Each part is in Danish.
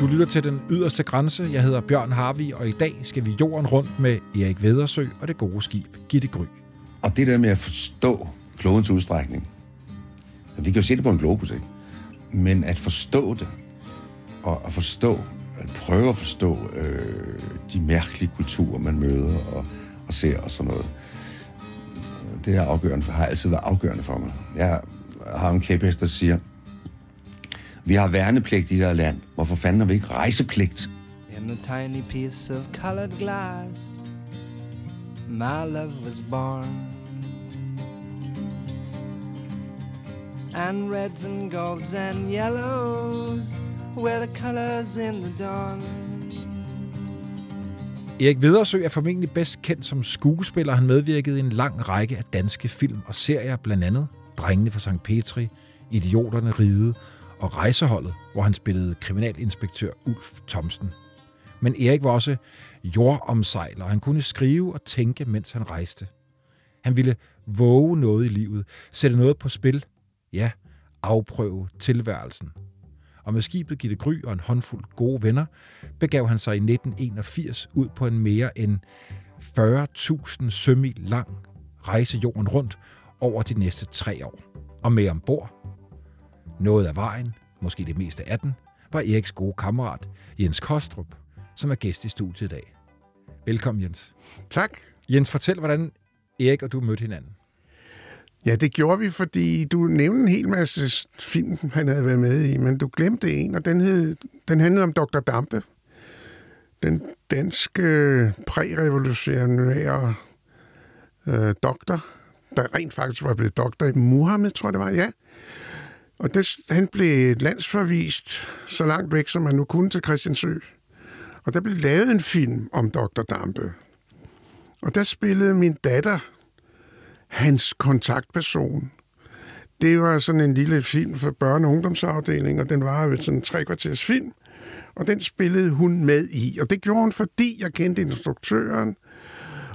Du lytter til Den Yderste Grænse. Jeg hedder Bjørn Harvi, og i dag skal vi jorden rundt med Erik Vedersø og det gode skib Gitte Gry. Og det der med at forstå klodens udstrækning. Vi kan jo se det på en globus, ikke? Men at forstå det, og at forstå, at prøve at forstå øh, de mærkelige kulturer, man møder og, og ser og sådan noget, det er afgørende, har altid været afgørende for mig. Jeg har en kæphest, der siger, vi har værnepligt i det her land. Hvorfor fanden har vi ikke rejsepligt? In a tiny piece of colored glass, my love was born. And reds and golds and yellows were the colors in the dawn. Erik Vedersø er formentlig bedst kendt som skuespiller. Han medvirkede i en lang række af danske film og serier, blandt andet Drengene fra St. Petri, Idioterne Ride og Rejseholdet, hvor han spillede kriminalinspektør Ulf Thomsen. Men Erik var også jordomsejler, og han kunne skrive og tænke, mens han rejste. Han ville våge noget i livet, sætte noget på spil, ja, afprøve tilværelsen. Og med skibet Gitte Gry og en håndfuld gode venner, begav han sig i 1981 ud på en mere end 40.000 sømil lang rejse jorden rundt over de næste tre år. Og med ombord noget af vejen, måske det meste af den, var Eriks gode kammerat Jens Kostrup, som er gæst i studiet i dag. Velkommen, Jens. Tak. Jens, fortæl, hvordan Erik og du mødte hinanden. Ja, det gjorde vi, fordi du nævnte en hel masse film, han havde været med i, men du glemte en, og den, hed, den handlede om Dr. Dampe. Den danske prærevolutionære øh, doktor, der rent faktisk var blevet doktor i Muhammed, tror jeg det var, ja. Og det, han blev landsforvist så langt væk, som man nu kunne til Christiansø. Og der blev lavet en film om Dr. Dampe. Og der spillede min datter hans kontaktperson. Det var sådan en lille film for børne- og ungdomsafdelingen, og den var jo sådan en tre kvarters film. Og den spillede hun med i. Og det gjorde hun, fordi jeg kendte instruktøren,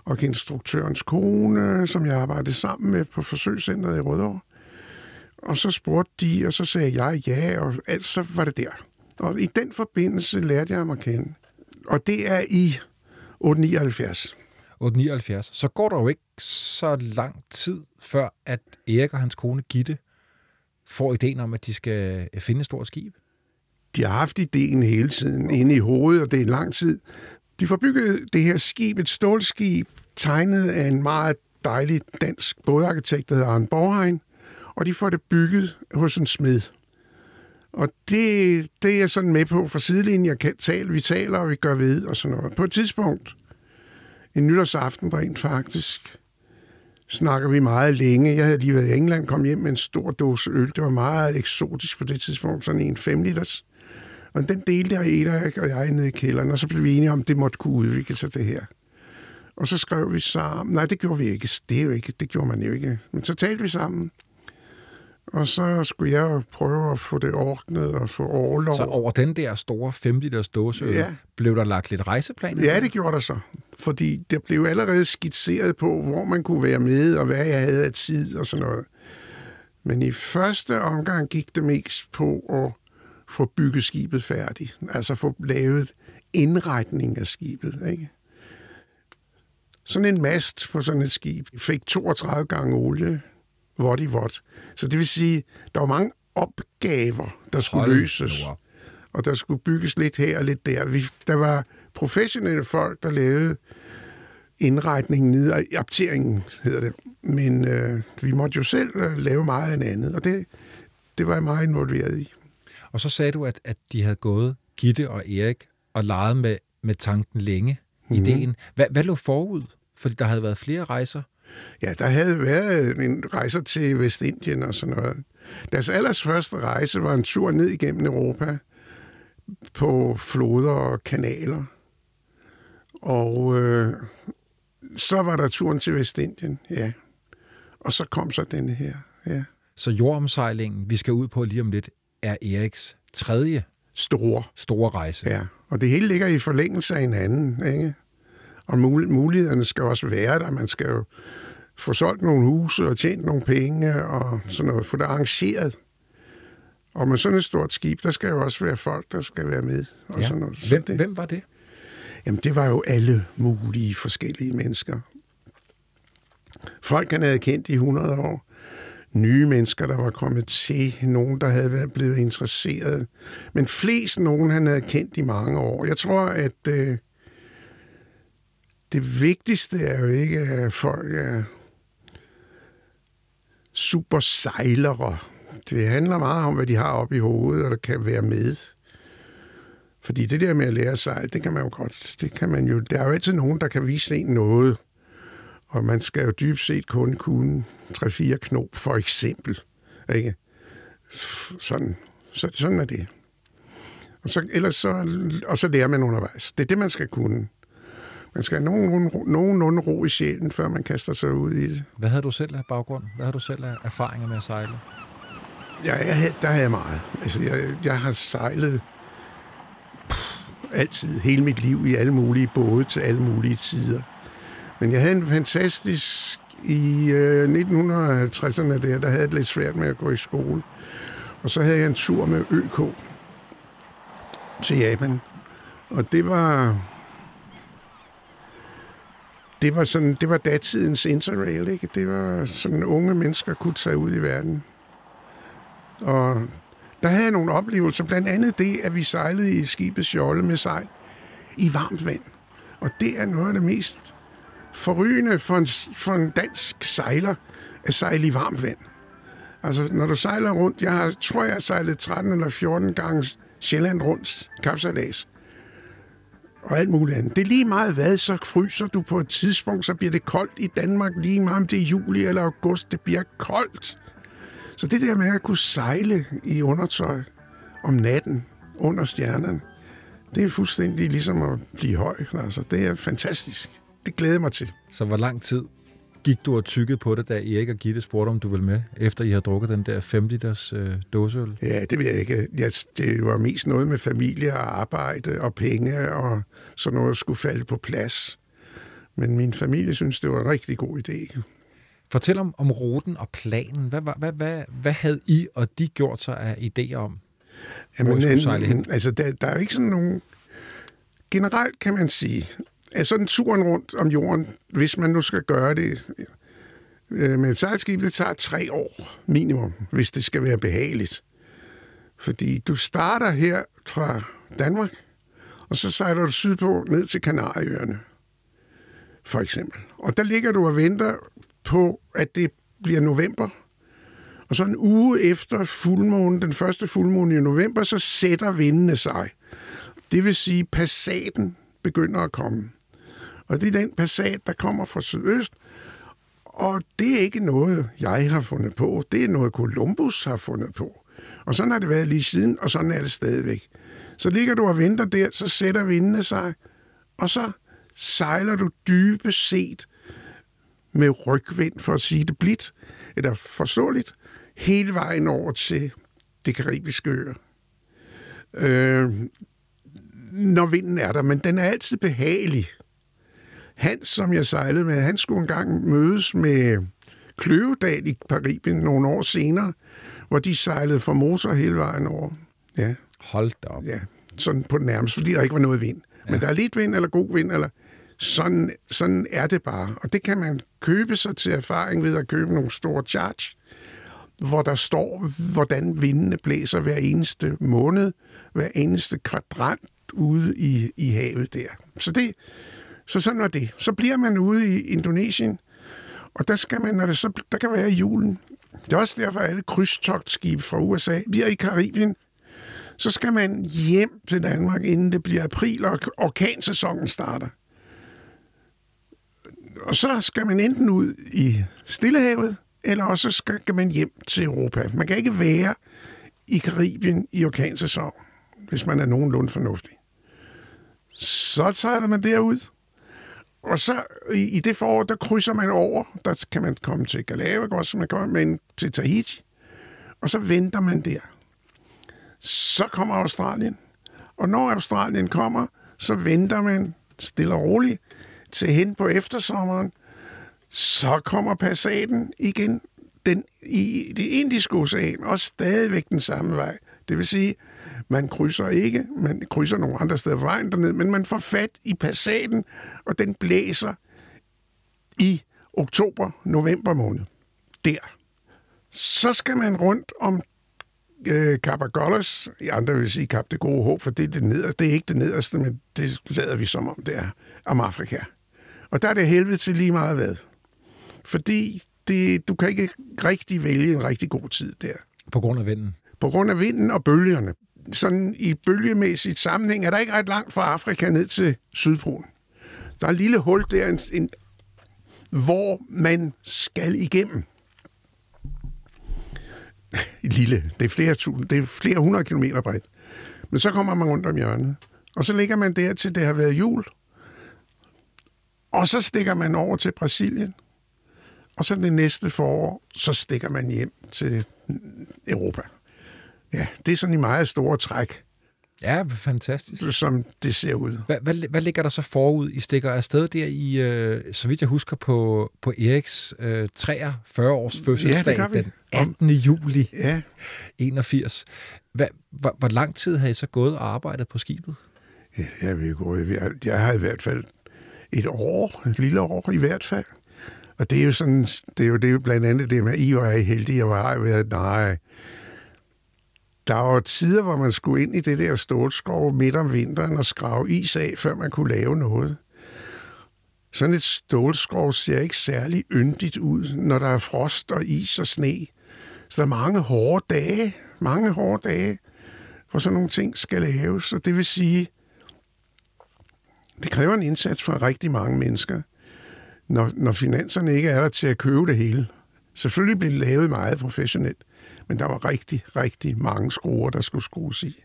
og instruktørens kone, som jeg arbejdede sammen med på forsøgscenteret i Rødovre. Og så spurgte de, og så sagde jeg ja, og alt, så var det der. Og i den forbindelse lærte jeg ham at kende. Og det er i 879. 879. Så går der jo ikke så lang tid, før at Erik og hans kone Gitte får ideen om, at de skal finde et stort skib. De har haft ideen hele tiden inde i hovedet, og det er en lang tid. De får bygget det her skib, et stålskib, tegnet af en meget dejlig dansk bådarkitekt, der hedder Arne Borgheim og de får det bygget hos en smed. Og det, det er jeg sådan med på fra sidelinjen. Jeg kan tale, vi taler, og vi gør ved, og sådan noget. På et tidspunkt, en nytårsaften rent faktisk, snakker vi meget længe. Jeg havde lige været i England, kom hjem med en stor dåse øl. Det var meget eksotisk på det tidspunkt, sådan en 5 liters. Og den delte jeg, Erik og jeg nede i kælderen, og så blev vi enige om, at det måtte kunne udvikle sig det her. Og så skrev vi sammen. Nej, det gjorde vi ikke. Det, er jo ikke. det gjorde man jo ikke. Men så talte vi sammen. Og så skulle jeg prøve at få det ordnet og få overlov. Så over den der store 5 liters dåse ja. blev der lagt lidt rejseplan? Ja, det gjorde der så. Fordi det blev allerede skitseret på, hvor man kunne være med, og hvad jeg havde af tid og sådan noget. Men i første omgang gik det mest på at få bygget skibet færdigt. Altså få lavet indretning af skibet. Ikke? Sådan en mast på sådan et skib fik 32 gange olie vådt i vådt. Så det vil sige, der var mange opgaver, der skulle Hold løses. Nu. Og der skulle bygges lidt her og lidt der. Vi, der var professionelle folk, der lavede indretningen nede, apteringen hedder det. Men øh, vi måtte jo selv øh, lave meget af andet, og det, det var jeg meget involveret i. Og så sagde du, at, at de havde gået, Gitte og Erik, og leget med, med tanken længe, mm-hmm. ideen. Hvad, hvad lå forud? Fordi der havde været flere rejser. Ja, der havde været en rejse til Vestindien og sådan noget. Deres allerførste rejse var en tur ned igennem Europa på floder og kanaler. Og øh, så var der turen til Vestindien, ja. Og så kom så denne her, ja. Så jordomsejlingen, vi skal ud på lige om lidt, er Eriks tredje store, store rejse. Ja, og det hele ligger i forlængelse af hinanden, ikke? Og mulighederne skal også være der. Man skal jo få solgt nogle huse og tjent nogle penge og sådan noget, få det arrangeret. Og med sådan et stort skib, der skal jo også være folk, der skal være med. Og Ja. sådan noget. Så Hvem, det, hvem var det? Jamen, det var jo alle mulige forskellige mennesker. Folk, han havde kendt i 100 år. Nye mennesker, der var kommet til. Nogen, der havde været blevet interesseret. Men flest nogen, han havde kendt i mange år. Jeg tror, at øh, det vigtigste er jo ikke, at folk er super sejlere. Det handler meget om, hvad de har oppe i hovedet, og der kan være med. Fordi det der med at lære sejl, det kan man jo godt. Det kan man jo. Der er jo altid nogen, der kan vise en noget. Og man skal jo dybt set kun kunne 3-4 knop, for eksempel. Ikke? Sådan. Så, sådan er det. Og så, ellers så, og så lærer man undervejs. Det er det, man skal kunne. Man skal have nogenlunde, nogenlunde ro i sjælen, før man kaster sig ud i det. Hvad havde du selv af baggrund? Hvad havde du selv af erfaringer med at sejle? Ja, jeg, havde- der har jeg meget. Altså, jeg, jeg har sejlet pff, altid, hele mit liv, i alle mulige både til alle mulige tider. Men jeg havde en fantastisk... I øh, 1950'erne der, der havde jeg det lidt svært med at gå i skole. Og så havde jeg en tur med ØK til Japan. Og det var... Det var, sådan, det var datidens interrail, ikke? Det var sådan, unge mennesker kunne tage ud i verden. Og der havde jeg nogle oplevelser, blandt andet det, at vi sejlede i skibets jolle med sejl i varmt vand. Og det er noget af det mest forrygende for en, for en dansk sejler at sejle i varmt vand. Altså, når du sejler rundt, jeg har, tror, jeg har sejlet 13 eller 14 gange Sjælland rundt, kapsalas, og alt muligt andet. Det er lige meget hvad, så fryser du på et tidspunkt, så bliver det koldt i Danmark, lige meget om det er juli eller august, det bliver koldt. Så det der med at kunne sejle i undertøj om natten under stjernerne, det er fuldstændig ligesom at blive høj. Altså, det er fantastisk. Det glæder jeg mig til. Så hvor lang tid gik du og tykkede på det, da Erik og Gitte spurgte, om du ville med, efter I havde drukket den der 5 liters øh, dåseøl? Ja, det ved jeg ikke. Jeg, det var mest noget med familie og arbejde og penge og sådan noget skulle falde på plads. Men min familie synes, det var en rigtig god idé. Fortæl om, om ruten og planen. Hvad, var- hvad, hvad, hvad havde I og de gjort sig af idéer om? Hvor I skulle sejle hen? Altså, der, der er jo ikke sådan nogen... Generelt kan man sige, at sådan turen rundt om jorden, hvis man nu skal gøre det øh, med et sejlskib, det tager tre år minimum, hvis det skal være behageligt. Fordi du starter her fra Danmark, og så sejler du sydpå ned til Kanarieøerne, for eksempel. Og der ligger du og venter på, at det bliver november, og så en uge efter fuldmånen, den første fuldmåne i november, så sætter vindene sig. Det vil sige, passaten begynder at komme. Og det er den passat, der kommer fra sydøst. Og det er ikke noget, jeg har fundet på. Det er noget, Columbus har fundet på. Og sådan har det været lige siden, og sådan er det stadigvæk. Så ligger du og venter der, så sætter vindene sig, og så sejler du dybest set med rygvind, for at sige det blidt, eller forståeligt, hele vejen over til det karibiske øer. Øh, når vinden er der, men den er altid behagelig. Hans, som jeg sejlede med, han skulle engang mødes med Kløvedal i Karibien nogle år senere, hvor de sejlede for motor hele vejen over. Ja, Hold da op. ja. Sådan på den nærmeste, fordi der ikke var noget vind. Men der er lidt vind, eller god vind, eller sådan, sådan er det bare. Og det kan man købe sig til erfaring ved at købe nogle store charge, hvor der står, hvordan vindene blæser hver eneste måned, hver eneste kvadrant ude i, i havet der. Så, det, så sådan var det. Så bliver man ude i Indonesien, og der skal man, når det så, der kan være julen. Det er også derfor, at alle krydstogtskibe fra USA bliver i Karibien. Så skal man hjem til Danmark, inden det bliver april, og orkansæsonen starter. Og så skal man enten ud i Stillehavet, eller også skal man hjem til Europa. Man kan ikke være i Karibien i orkansæson, hvis man er nogenlunde fornuftig. Så tager man derud, og så i, i det forår, der krydser man over. Der kan man komme til Galapagos, man kommer men til Tahiti, og så venter man der. Så kommer Australien, og når Australien kommer, så venter man stille og roligt til hen på eftersommeren. Så kommer passaten igen den, i det indiske ocean også stadigvæk den samme vej. Det vil sige, man krydser ikke, man krydser nogle andre steder på vejen derned, men man får fat i passaten, og den blæser i oktober, november måned. Der. Så skal man rundt om øh, Capagolas, i andre vil sige Kap det gode håb, for det er, det, nederste, det er ikke det nederste, men det lader vi som om det er om Afrika. Og der er det helvede til lige meget hvad. Fordi det, du kan ikke rigtig vælge en rigtig god tid der. På grund af vinden. På grund af vinden og bølgerne. Sådan i bølgemæssigt sammenhæng er der ikke ret langt fra Afrika ned til Sydpolen. Der er en lille hul der, en, en, hvor man skal igennem. Lille. Det er flere, tusind, det er flere hundrede kilometer bredt. Men så kommer man rundt om hjørnet. Og så ligger man der til det har været jul. Og så stikker man over til Brasilien. Og så det næste forår, så stikker man hjem til Europa. Ja, det er sådan i meget store træk, Ja, fantastisk. som det ser ud. Hvad, hvad, hvad ligger der så forud? I stikker afsted der i, øh, så vidt jeg husker, på, på Eriks øh, 43 års fødselsdag den 18. juli Ja, 81. Hvad, hvor, hvor lang tid har I så gået og arbejdet på skibet? ja jeg ved godt. Jeg, jeg har i hvert fald et år, et lille år i hvert fald. Og det er jo sådan, det er jo, det er jo blandt andet det med, I var heldige, og jeg har været, nej. Der var tider, hvor man skulle ind i det der stålskov midt om vinteren og skrave is af, før man kunne lave noget. Sådan et stålskov ser ikke særlig yndigt ud, når der er frost og is og sne. Så der er mange hårde dage, mange hårde dage, hvor sådan nogle ting skal laves. Og det vil sige, det kræver en indsats fra rigtig mange mennesker, når, når finanserne ikke er der til at købe det hele. Selvfølgelig bliver det lavet meget professionelt, men der var rigtig, rigtig mange skruer, der skulle skrues i.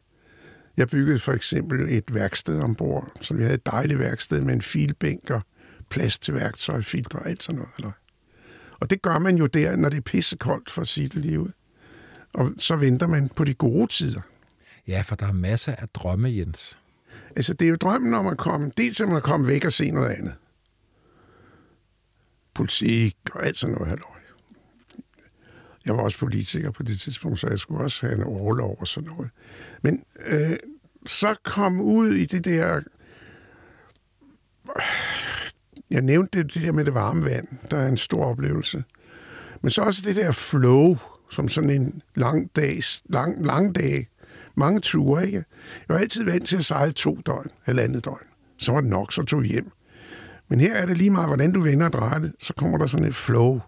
Jeg byggede for eksempel et værksted ombord, så vi havde et dejligt værksted med en filbænk og plads til værktøj, filtre og alt sådan noget. Eller? Og det gør man jo der, når det er pissekoldt for lige ud. Og så venter man på de gode tider. Ja, for der er masser af drømme, Jens. Altså, det er jo drømmen om at komme, dels om at komme væk og se noget andet. Politik og alt sådan noget halløj. Jeg var også politiker på det tidspunkt, så jeg skulle også have en overlov og sådan noget. Men øh, så kom ud i det der... Jeg nævnte det, det der med det varme vand, der er en stor oplevelse. Men så også det der flow, som sådan en lang dags, lang, lang dag, mange ture, ikke? Jeg var altid vant til at sejle to døgn, halvandet døgn. Så var det nok, så tog jeg hjem. Men her er det lige meget, hvordan du vender og drejer det, så kommer der sådan et flow.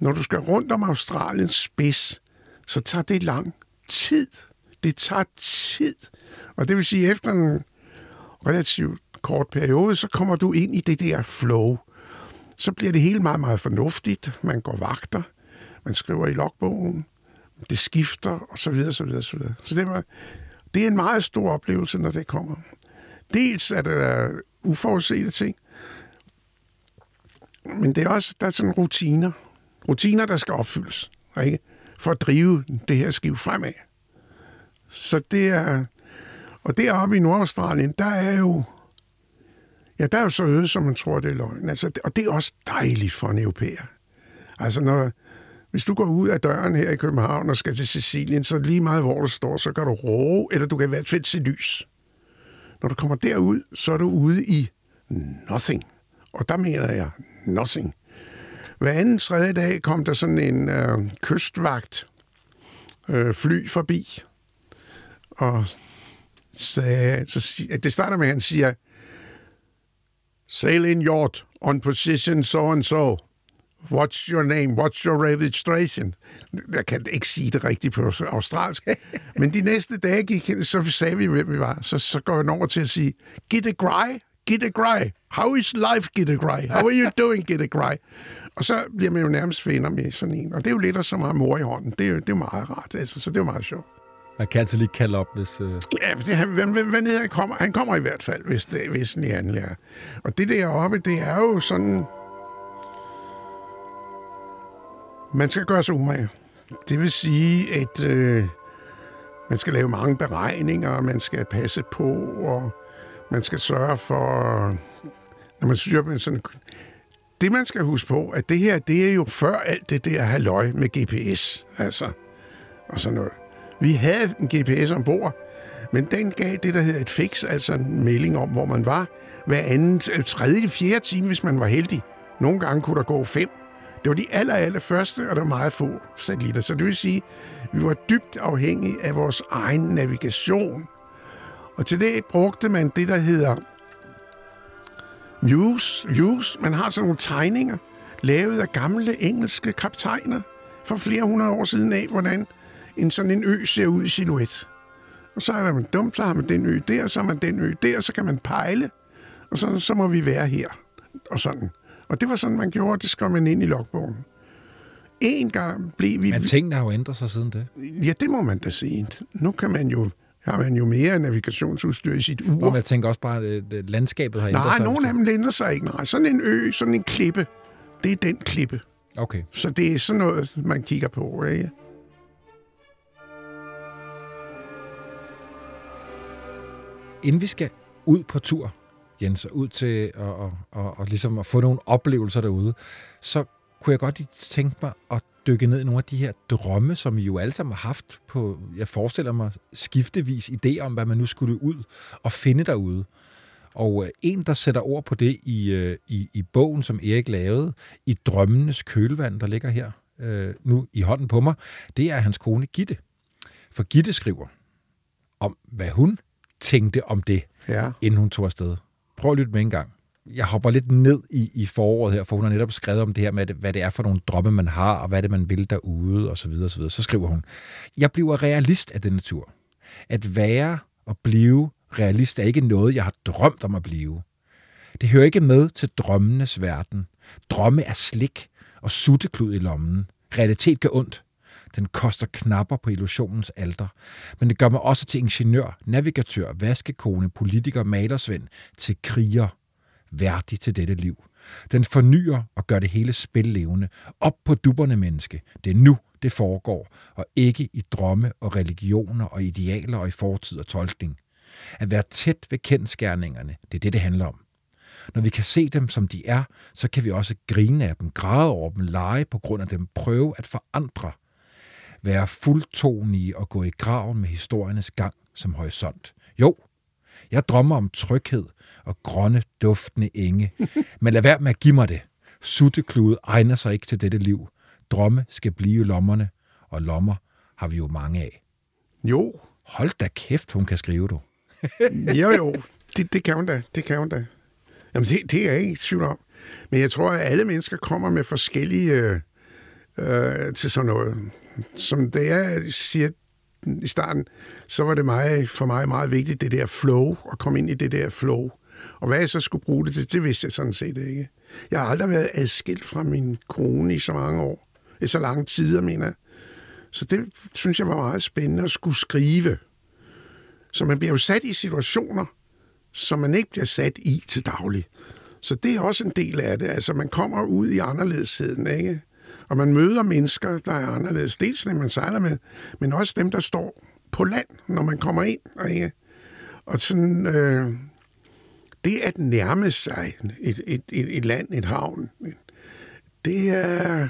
Når du skal rundt om Australiens spids, så tager det lang tid. Det tager tid. Og det vil sige, efter en relativt kort periode, så kommer du ind i det der flow. Så bliver det hele meget, meget fornuftigt. Man går vagter, man skriver i logbogen, det skifter, og så videre, så videre, så videre. Så det, var, det er en meget stor oplevelse, når det kommer. Dels er der øh, uforudsete ting, men det er også, der er sådan rutiner. Rutiner, der skal opfyldes, ikke? for at drive det her skib fremad. Så det er... Og deroppe i Nordaustralien, der er jo... Ja, der er jo så øde, som man tror, det er løgn. Altså, og det er også dejligt for en europæer. Altså, når, hvis du går ud af døren her i København og skal til Sicilien, så lige meget hvor du står, så kan du roe, eller du kan i hvert fald se lys. Når du kommer derud, så er du ude i nothing. Og der mener jeg nothing. Hver anden tredje dag kom der sådan en øh, kystvagt øh, fly forbi, og sagde, så, det starter med, at han siger, Sail in yacht on position so and so. What's your name? What's your registration? Jeg kan ikke sige det rigtigt på australsk. Men de næste dage gik, så sagde vi, hvem vi var. Så, så går jeg over til at sige, Gitte Gry, Gitte Gry, how is life, Gitte Gry? How are you doing, Gitte Gry? Og så bliver man jo nærmest venner med sådan en. Og det er jo lidt som at have mor i hånden. Det er jo, det er jo meget rart, altså, så det er jo meget sjovt. Man kan altid lige kalde op, hvis... Øh... Ja, det, han, hvem, hvem han kommer? Han kommer i hvert fald, hvis, det, hvis den er lærer. Og det deroppe, det er jo sådan... Man skal gøre sig umage. Det vil sige, at øh, man skal lave mange beregninger, man skal passe på, og man skal sørge for, når man styrer med sådan det, man skal huske på, at det her, det er jo før alt det der halløj med GPS, altså, og sådan noget. Vi havde en GPS ombord, men den gav det, der hedder et fix, altså en melding om, hvor man var, hver anden, øh, tredje, fjerde time, hvis man var heldig. Nogle gange kunne der gå fem. Det var de aller, aller første, og der var meget få satellitter. Så det vil sige, at vi var dybt afhængige af vores egen navigation. Og til det brugte man det, der hedder Muse. Muse. Man har sådan nogle tegninger, lavet af gamle engelske kaptajner for flere hundrede år siden af, hvordan en sådan en ø ser ud i silhuet. Og så er der man dumt, så har man den ø der, så har man den ø der, så kan man pejle, og så, så må vi være her, og sådan. Og det var sådan, man gjorde, det skrev man ind i logbogen. En gang blev vi... Men tingene har jo ændret sig siden det. Ja, det må man da sige. Nu kan man jo har man jo mere navigationsudstyr i sit ur. Og jeg tænker også bare, at landskabet har ændret Nej, sig. nogen af dem ændrer sig ikke. Nej, sådan en ø, sådan en klippe, det er den klippe. Okay. Så det er sådan noget, man kigger på. Ikke? Inden vi skal ud på tur, Jens, og ud til at, at, at, at, ligesom at få nogle oplevelser derude, så kunne jeg godt tænke mig at dykke ned i nogle af de her drømme, som I jo alle sammen har haft på, jeg forestiller mig, skiftevis idéer om, hvad man nu skulle ud og finde derude. Og øh, en, der sætter ord på det i, øh, i, i bogen, som Erik lavede, i Drømmenes kølvand, der ligger her øh, nu i hånden på mig, det er hans kone Gitte. For Gitte skriver om, hvad hun tænkte om det, Ja. inden hun tog afsted. Prøv at lytte med en gang. Jeg hopper lidt ned i, i foråret her, for hun har netop skrevet om det her med, hvad det er for nogle drømme, man har, og hvad det man vil derude, og så videre, og så videre. Så skriver hun, jeg bliver realist af denne tur. At være og blive realist er ikke noget, jeg har drømt om at blive. Det hører ikke med til drømmenes verden. Drømme er slik og sutteklud i lommen. Realitet gør ondt. Den koster knapper på illusionens alter. Men det gør mig også til ingeniør, navigatør, vaskekone, politiker, malersvend, til kriger. Værdig til dette liv. Den fornyer og gør det hele spillevende. Op på dupperne menneske. Det er nu, det foregår, og ikke i drømme og religioner og idealer og i fortid og tolkning. At være tæt ved kendskærningerne, det er det, det handler om. Når vi kan se dem, som de er, så kan vi også grine af dem, græde over dem, lege på grund af dem, prøve at forandre. Være fuldtonige og gå i graven med historiernes gang som horisont. Jo, jeg drømmer om tryghed og grønne, duftende enge. Men lad være med at give mig det. Sutteklude egner sig ikke til dette liv. Drømme skal blive lommerne, og lommer har vi jo mange af. Jo, Hold da kæft, hun kan skrive, du. jo, jo. Det, det kan hun da. Det kan hun da. Jamen, det, det er jeg ikke i tvivl om. Men jeg tror, at alle mennesker kommer med forskellige øh, øh, til sådan noget. Som det jeg siger i starten, så var det meget, for mig meget vigtigt, det der flow, at komme ind i det der flow. Og hvad jeg så skulle bruge det til, det vidste jeg sådan set ikke. Jeg har aldrig været adskilt fra min kone i så mange år. I så lange tider, mener jeg. Så det synes jeg var meget spændende at skulle skrive. Så man bliver jo sat i situationer, som man ikke bliver sat i til daglig. Så det er også en del af det. Altså, man kommer ud i anderledesheden, ikke? Og man møder mennesker, der er anderledes. Dels dem, man sejler med, men også dem, der står på land, når man kommer ind, ikke? Og sådan, øh, det at nærme sig et, et, et, et land, et havn, det er,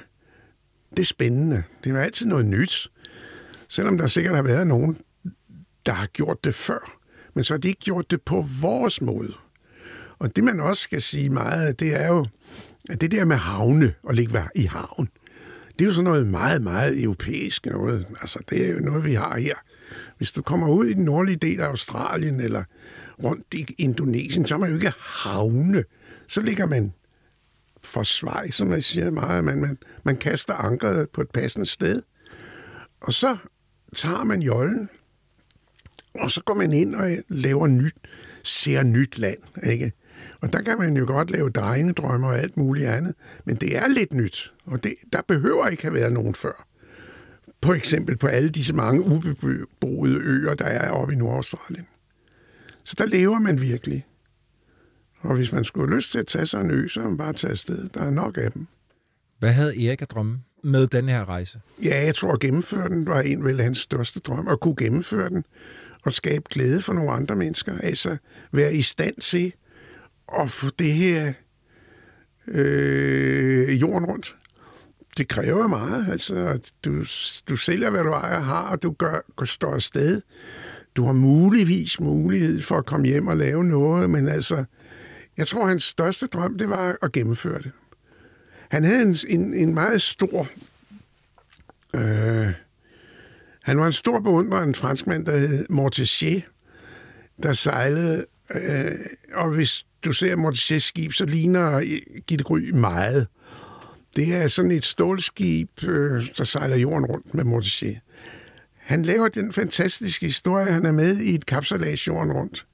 det er spændende. Det er altid noget nyt. Selvom der sikkert har været nogen, der har gjort det før. Men så har de ikke gjort det på vores måde. Og det, man også skal sige meget, det er jo, at det der med havne og ligge i havn, det er jo sådan noget meget, meget europæisk noget. Altså, det er jo noget, vi har her. Hvis du kommer ud i den nordlige del af Australien eller rundt i Indonesien, så er man jo ikke havne. Så ligger man for svej, som jeg siger meget. Man, man, man kaster ankeret på et passende sted. Og så tager man jollen, og så går man ind og laver nyt, ser nyt land, ikke? Og der kan man jo godt lave drengedrømme og alt muligt andet, men det er lidt nyt, og det, der behøver ikke have været nogen før. På eksempel på alle disse mange ubeboede øer, der er oppe i Nordaustralien. Så der lever man virkelig. Og hvis man skulle have lyst til at tage sig en ø, så er man bare tage afsted. Der er nok af dem. Hvad havde Erik at drømme med den her rejse? Ja, jeg tror, at gennemføre den var en vel hans største drøm. At kunne gennemføre den og skabe glæde for nogle andre mennesker. Altså være i stand til at få det her øh, jorden rundt. Det kræver meget. Altså, du, du sælger, hvad du ejer og har, og du gør, står afsted. Du har muligvis mulighed for at komme hjem og lave noget, men altså, jeg tror, hans største drøm, det var at gennemføre det. Han havde en, en, en meget stor... Øh, han var en stor beundrer af en franskmand, der hed Mortier, der sejlede... Øh, og hvis du ser Mortiers skib, så ligner Gitte Gry meget. Det er sådan et stålskib, øh, der sejler jorden rundt med Mortier. Han laver den fantastiske historie, han er med i et kapsalas jorden rundt.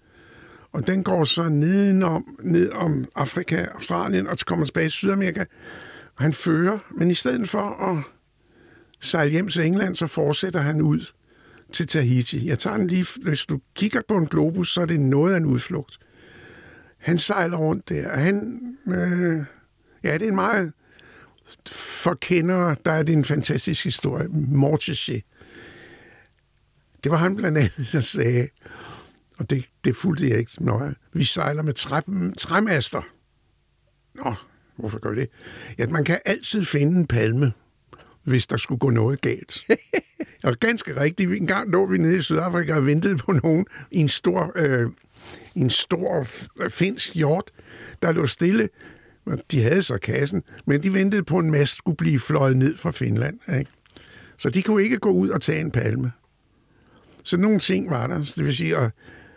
Og den går så nedenom, ned om Afrika, Australien, og så kommer tilbage til Sydamerika. Og han fører, men i stedet for at sejle hjem til England, så fortsætter han ud til Tahiti. Jeg tager den lige, hvis du kigger på en globus, så er det noget af en udflugt. Han sejler rundt der, og han, øh, ja, det er en meget, for kender, der er det en fantastisk historie. Mortier. Det var han blandt andet, der sagde, og det, det fulgte jeg ikke nøje. Vi sejler med træ, træmaster. Nå, hvorfor gør vi det? Ja, man kan altid finde en palme, hvis der skulle gå noget galt. og ganske rigtigt, en gang lå vi nede i Sydafrika og ventede på nogen i en stor, øh, en stor finsk hjort, der lå stille. De havde så kassen, men de ventede på, at en mast skulle blive fløjet ned fra Finland. Ikke? Så de kunne ikke gå ud og tage en palme. Så nogle ting var der. Det vil sige, at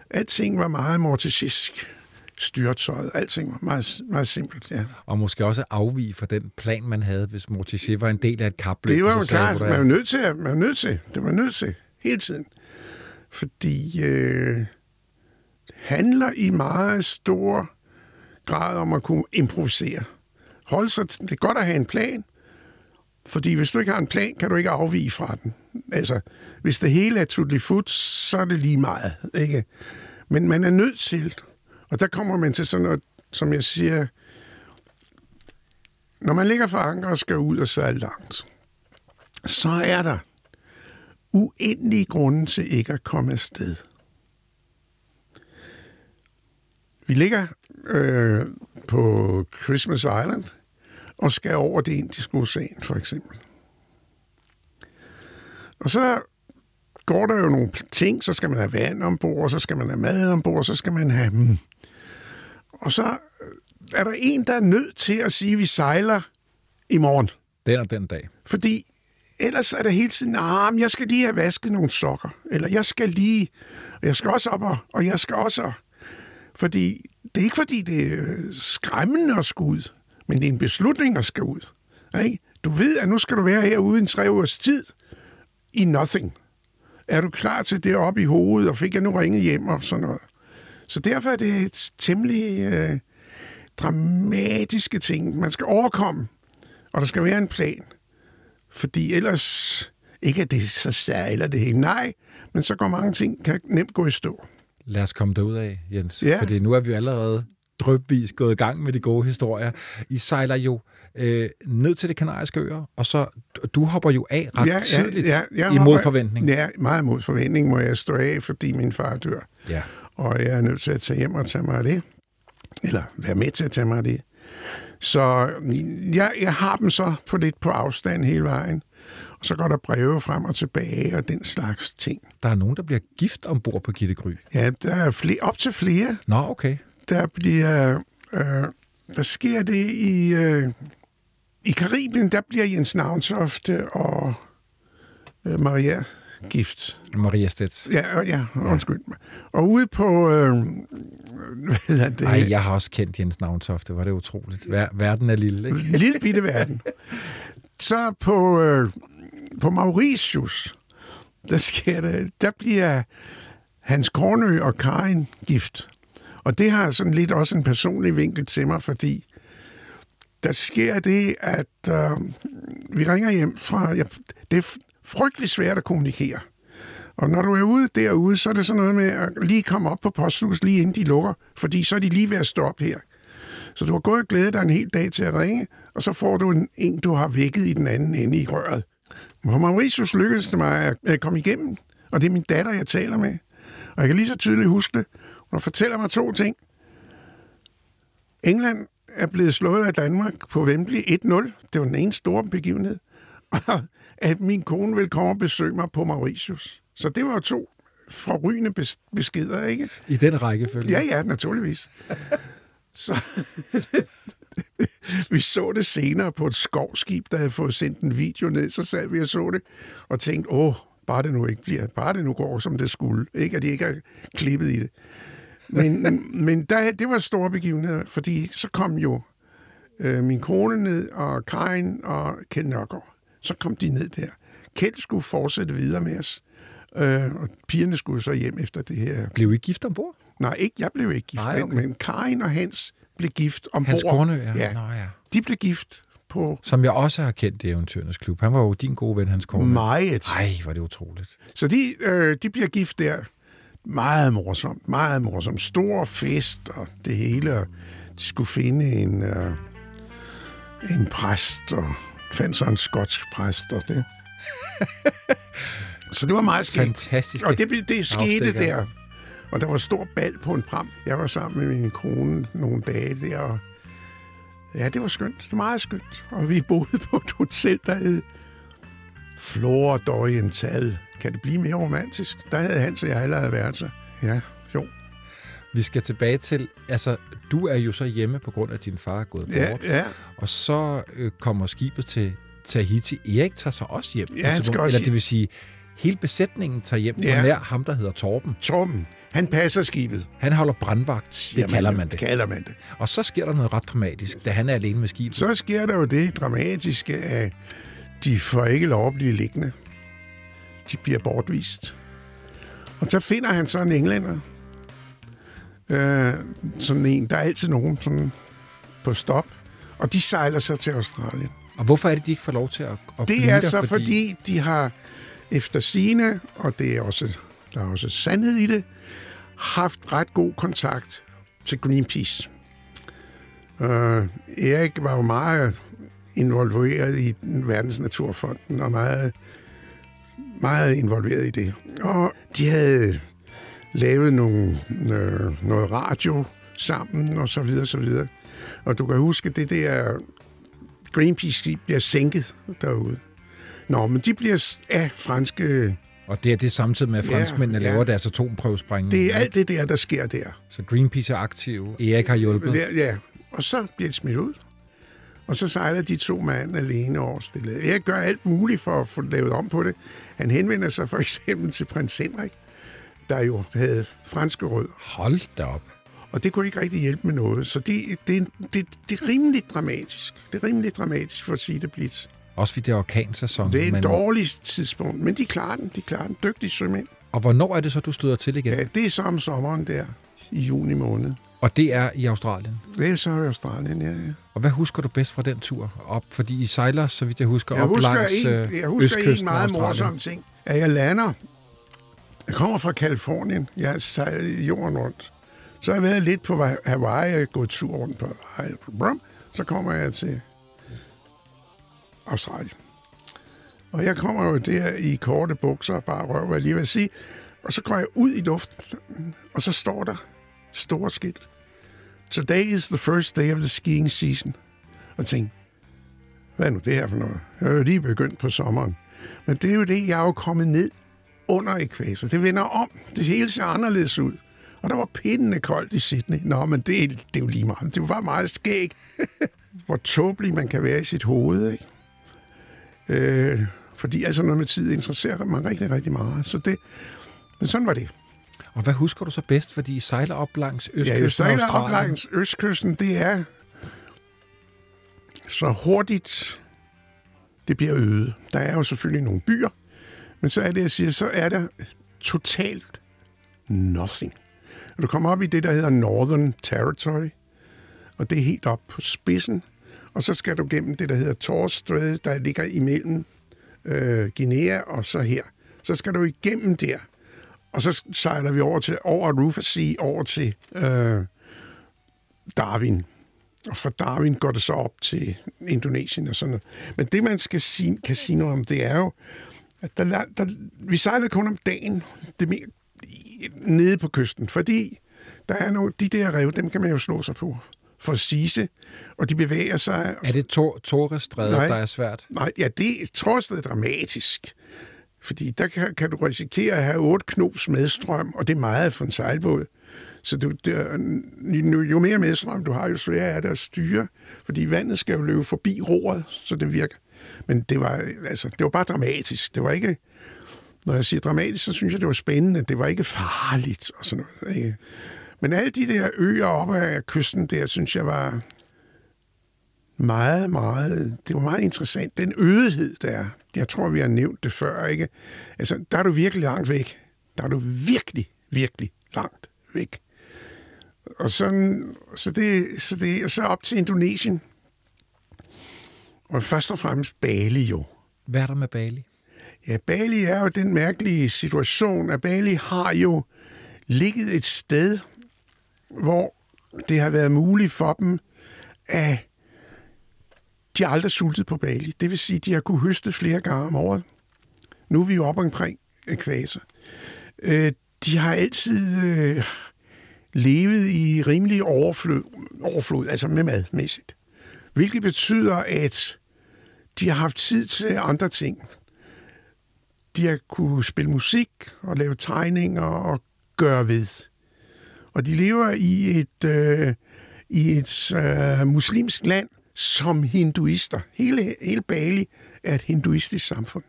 alting var meget mortisisk styrtøjet. Alting var meget, meget simpelt, ja. Og måske også afvige fra den plan, man havde, hvis Mortier var en del af et kapløb. Det var jo klart, man var nødt til, man var nødt til, det var nødt til, hele tiden. Fordi øh, handler i meget stor grad om at kunne improvisere. Hold sig, det er godt at have en plan, fordi hvis du ikke har en plan, kan du ikke afvige fra den. Altså, hvis det hele er tutli fut, så er det lige meget, ikke? Men man er nødt til, og der kommer man til sådan noget, som jeg siger, når man ligger for anker og skal ud og sejle langt, så er der uendelige grunde til ikke at komme afsted. Vi ligger øh, på Christmas Island og skal over det indiske ocean, for eksempel. Og så går der jo nogle ting, så skal man have vand ombord, så skal man have mad ombord, så skal man have... Hmm. Og så er der en, der er nødt til at sige, at vi sejler i morgen. Den og den dag. Fordi ellers er det hele tiden, ah, jeg skal lige have vasket nogle sokker, eller jeg skal lige, og jeg skal også op, og, og jeg skal også... Fordi det er ikke fordi, det er skræmmende at skulle ud, men det er en beslutning at skal ud. Ikke? Du ved, at nu skal du være herude en tre ugers tid i nothing. Er du klar til det op i hovedet, og fik jeg nu ringet hjem og sådan noget? Så derfor er det et temmelig øh, dramatiske ting, man skal overkomme, og der skal være en plan. Fordi ellers, ikke at det så sejler det hele, nej, men så går mange ting, kan nemt gå i stå. Lad os komme derud af, Jens. Ja. Fordi nu er vi allerede drøbvis gået i gang med de gode historier. I sejler jo øh, ned til det kanariske øer, og så du hopper jo af ret Ja, tidligt ja, ja, jeg imod hopper- forventning. Ja, meget mod forventning må jeg stå af, fordi min far dør. Ja. og jeg er nødt til at tage hjem og tage mig af det. Eller være med til at tage mig af det. Så jeg, jeg har dem så på lidt på afstand hele vejen. Og så går der breve frem og tilbage og den slags ting. Der er nogen, der bliver gift ombord på Gitte Gry. Ja, der er flere, op til flere. Nå, okay. Der bliver... Øh, der sker det i... Øh, I Karibien, der bliver Jens Navnsofte og øh, Maria gift. Maria Stets. Ja, ja, undskyld. Og ude på... Øh, hvad hedder det? Ej, jeg har også kendt Jens Navntofte. Var det utroligt. Ver- verden er lille, ikke? lille bitte verden. Så på, øh, på Mauritius, der sker det, der bliver Hans Kornø og Karin gift. Og det har sådan lidt også en personlig vinkel til mig, fordi der sker det, at øh, vi ringer hjem fra... Ja, det er frygtelig svært at kommunikere. Og når du er ude derude, så er det sådan noget med at lige komme op på posthus, lige inden de lukker, fordi så er de lige ved at stoppe her. Så du har gået og glædet dig en hel dag til at ringe, og så får du en, en du har vækket i den anden ende i røret. På Mauritius lykkedes det mig at- at komme igennem, og det er min datter, jeg taler med. Og jeg kan lige så tydeligt huske det. Hun fortæller mig to ting. England er blevet slået af Danmark på Wembley 1-0. Det var den ene store begivenhed. Og at min kone vil komme og besøge mig på Mauritius. Så det var to forrygende bes- beskeder, ikke? I den rækkefølge. Ja, ja, naturligvis. Så vi så det senere på et skovskib, der havde fået sendt en video ned, så sad vi og så det, og tænkte, åh, bare det nu ikke bliver, bare det nu går, som det skulle. Ikke, at de ikke har klippet i det. Men, men der, det var store begivenheder, fordi så kom jo øh, min kone ned, og Karin og Kjeld Nørgaard. Så kom de ned der. Kjeld skulle fortsætte videre med os, øh, og pigerne skulle så hjem efter det her. Blev I gift ombord? Nej, ikke, jeg blev ikke gift, Nej, okay. men Karin og Hans blev gift ombord. Hans kone, ja. ja. Nå, ja. De blev gift på Som jeg også har kendt i Eventyrernes Klub. Han var jo din gode ven, hans kone. meget. Ej, var det utroligt. Så de, øh, de bliver gift der. Meget morsomt, meget morsomt. Stor fest og det hele. Og de skulle finde en, øh, en præst, og fandt så en skotsk præst og det. så det var meget skægt. Fantastisk. Og det, blev- det skete Afstikker. der. Og der var stor bal på en pram. Jeg var sammen med min kone nogle dage der, og ja, det var skønt. Det var meget skønt. Og vi boede på et hotel, der hed Flora d'Oriental. Kan det blive mere romantisk? Der havde Hans og jeg været så. Ja, jo. Vi skal tilbage til, altså, du er jo så hjemme på grund af, at din far er gået Ja, bort. ja. Og så øh, kommer skibet til Tahiti. Erik tager sig også hjem. Ja, han et skal også Eller det vil sige, hele besætningen tager hjem Ja. på nær ham, der hedder Torben. Torben, han passer skibet. Han holder brandvagt. Det kalder man det. Kalder man det. Og så sker der noget ret dramatisk, da han er alene med skibet. Så sker der jo det dramatiske, at de får ikke lov at blive liggende. De bliver bortvist. Og så finder han så en englænder. Øh, sådan en, der er altid nogen sådan på stop. Og de sejler så til Australien. Og hvorfor er det, de ikke får lov til at, at Det er så, fordi... fordi de har efter sine, og det er også, der er også sandhed i det, haft ret god kontakt til Greenpeace. Uh, Erik var jo meget involveret i den Verdens Naturfonden, og meget, meget involveret i det. Og de havde lavet nogle, øh, noget radio sammen, og så videre, så videre. Og du kan huske, det der Greenpeace-skib bliver sænket derude. Nå, men de bliver af franske... Og det er det samtidig med, at Ja, franskmændene ja. laver deres atomprøvesprængning. Det er alt det der, der sker der. Så Greenpeace er aktiv. Erik har hjulpet. der ja. Og så bliver de smidt ud. Og så sejler de to mand alene over stille. Jeg gør alt muligt for at få lavet om på det. Han henvender sig for eksempel til prins Henrik, der jo havde franske rødder. Hold da op. Og det kunne ikke rigtig hjælpe med noget. Så det, det, det, det er rimelig dramatisk. Det er rimelig dramatisk for at sige det blidt. Også fordi det er orkansæson. Det er et men- dårligt tidspunkt, men de klarer den. De klarer den. Dygtige sømænd. Og hvornår er det så, du støder til igen? Ja, det er så om sommeren der, i juni måned. Og det er i Australien. Det er så i Australien, ja, ja. Og hvad husker du bedst fra den tur op? Fordi I sejler, så vidt jeg husker, Jeg op husker, langs en, øh, jeg husker en meget morsom ting. At jeg lander. Jeg kommer fra Kalifornien. Jeg har sejlet jorden rundt. Så har jeg været lidt på Hawaii. Jeg har gået tur rundt på Hawaii. Brum. Så kommer jeg til Australien. Og jeg kommer jo der i korte bukser og bare røv, hvad jeg lige vil sige. Og så går jeg ud i luften, og så står der store skilt. Today is the first day of the skiing season. Og jeg tænkte, hvad er nu det her for noget? Jeg er jo lige begyndt på sommeren. Men det er jo det, jeg er jo kommet ned under ekvator. Det vender om. Det hele ser anderledes ud. Og der var pindende koldt i Sydney. Nå, men det, det er jo lige meget. Det var meget skæg. Hvor tåbelig man kan være i sit hoved, ikke? Øh, fordi altså noget med tid interesserer mig rigtig, rigtig meget. Så det, men sådan var det. Og hvad husker du så bedst? Fordi I sejler op langs østkysten Ja, jeg sejler op langs østkysten. Det er så hurtigt, det bliver øget. Der er jo selvfølgelig nogle byer, men så er det, jeg siger, så er der totalt nothing. Og du kommer op i det, der hedder Northern Territory, og det er helt op på spidsen, og så skal du gennem det, der hedder Torres Strait, der ligger imellem øh, Guinea og så her. Så skal du igennem der, og så sejler vi over til over Rufus Sea, over til øh, Darwin. Og fra Darwin går det så op til Indonesien og sådan noget. Men det, man skal sige, kan sige noget om, det er jo, at der, der, vi sejlede kun om dagen det mere, nede på kysten, fordi der er nogle, de der rev, dem kan man jo slå sig på. for Sise, og de bevæger sig... Er det Tor Torrestræde, Nej. der er svært? Nej, ja, det jeg er dramatisk. Fordi der kan, kan du risikere at have otte knops medstrøm, og det er meget for en sejlbåd. Så du, der, nu- jo mere medstrøm du har, jo sværere er det at styre, fordi vandet skal jo løbe forbi roret, så det virker. Men det var, altså, det var bare dramatisk. Det var ikke, når jeg siger dramatisk, så synes jeg, det var spændende. Det var ikke farligt og sådan noget. Ikke? Men alle de der øer oppe af kysten der, synes jeg var meget, meget, det var meget interessant. Den ødighed der, jeg tror, vi har nævnt det før, ikke? Altså, der er du virkelig langt væk. Der er du virkelig, virkelig langt væk. Og sådan, så det, så det er så op til Indonesien. Og først og fremmest Bali jo. Hvad er der med Bali? Ja, Bali er jo den mærkelige situation, at Bali har jo ligget et sted, hvor det har været muligt for dem at de har aldrig sultet på Bali. Det vil sige, at de har kunne høste flere gange om året. Nu er vi jo op omkring kvaser. Øh, de har altid øh, levet i rimelig overflod, overflod, altså med madmæssigt. Hvilket betyder, at de har haft tid til andre ting. De har kunne spille musik og lave tegninger og gøre ved. Og de lever i et, øh, i et øh, muslimsk land som hinduister. Hele, hele Bali er et hinduistisk samfund.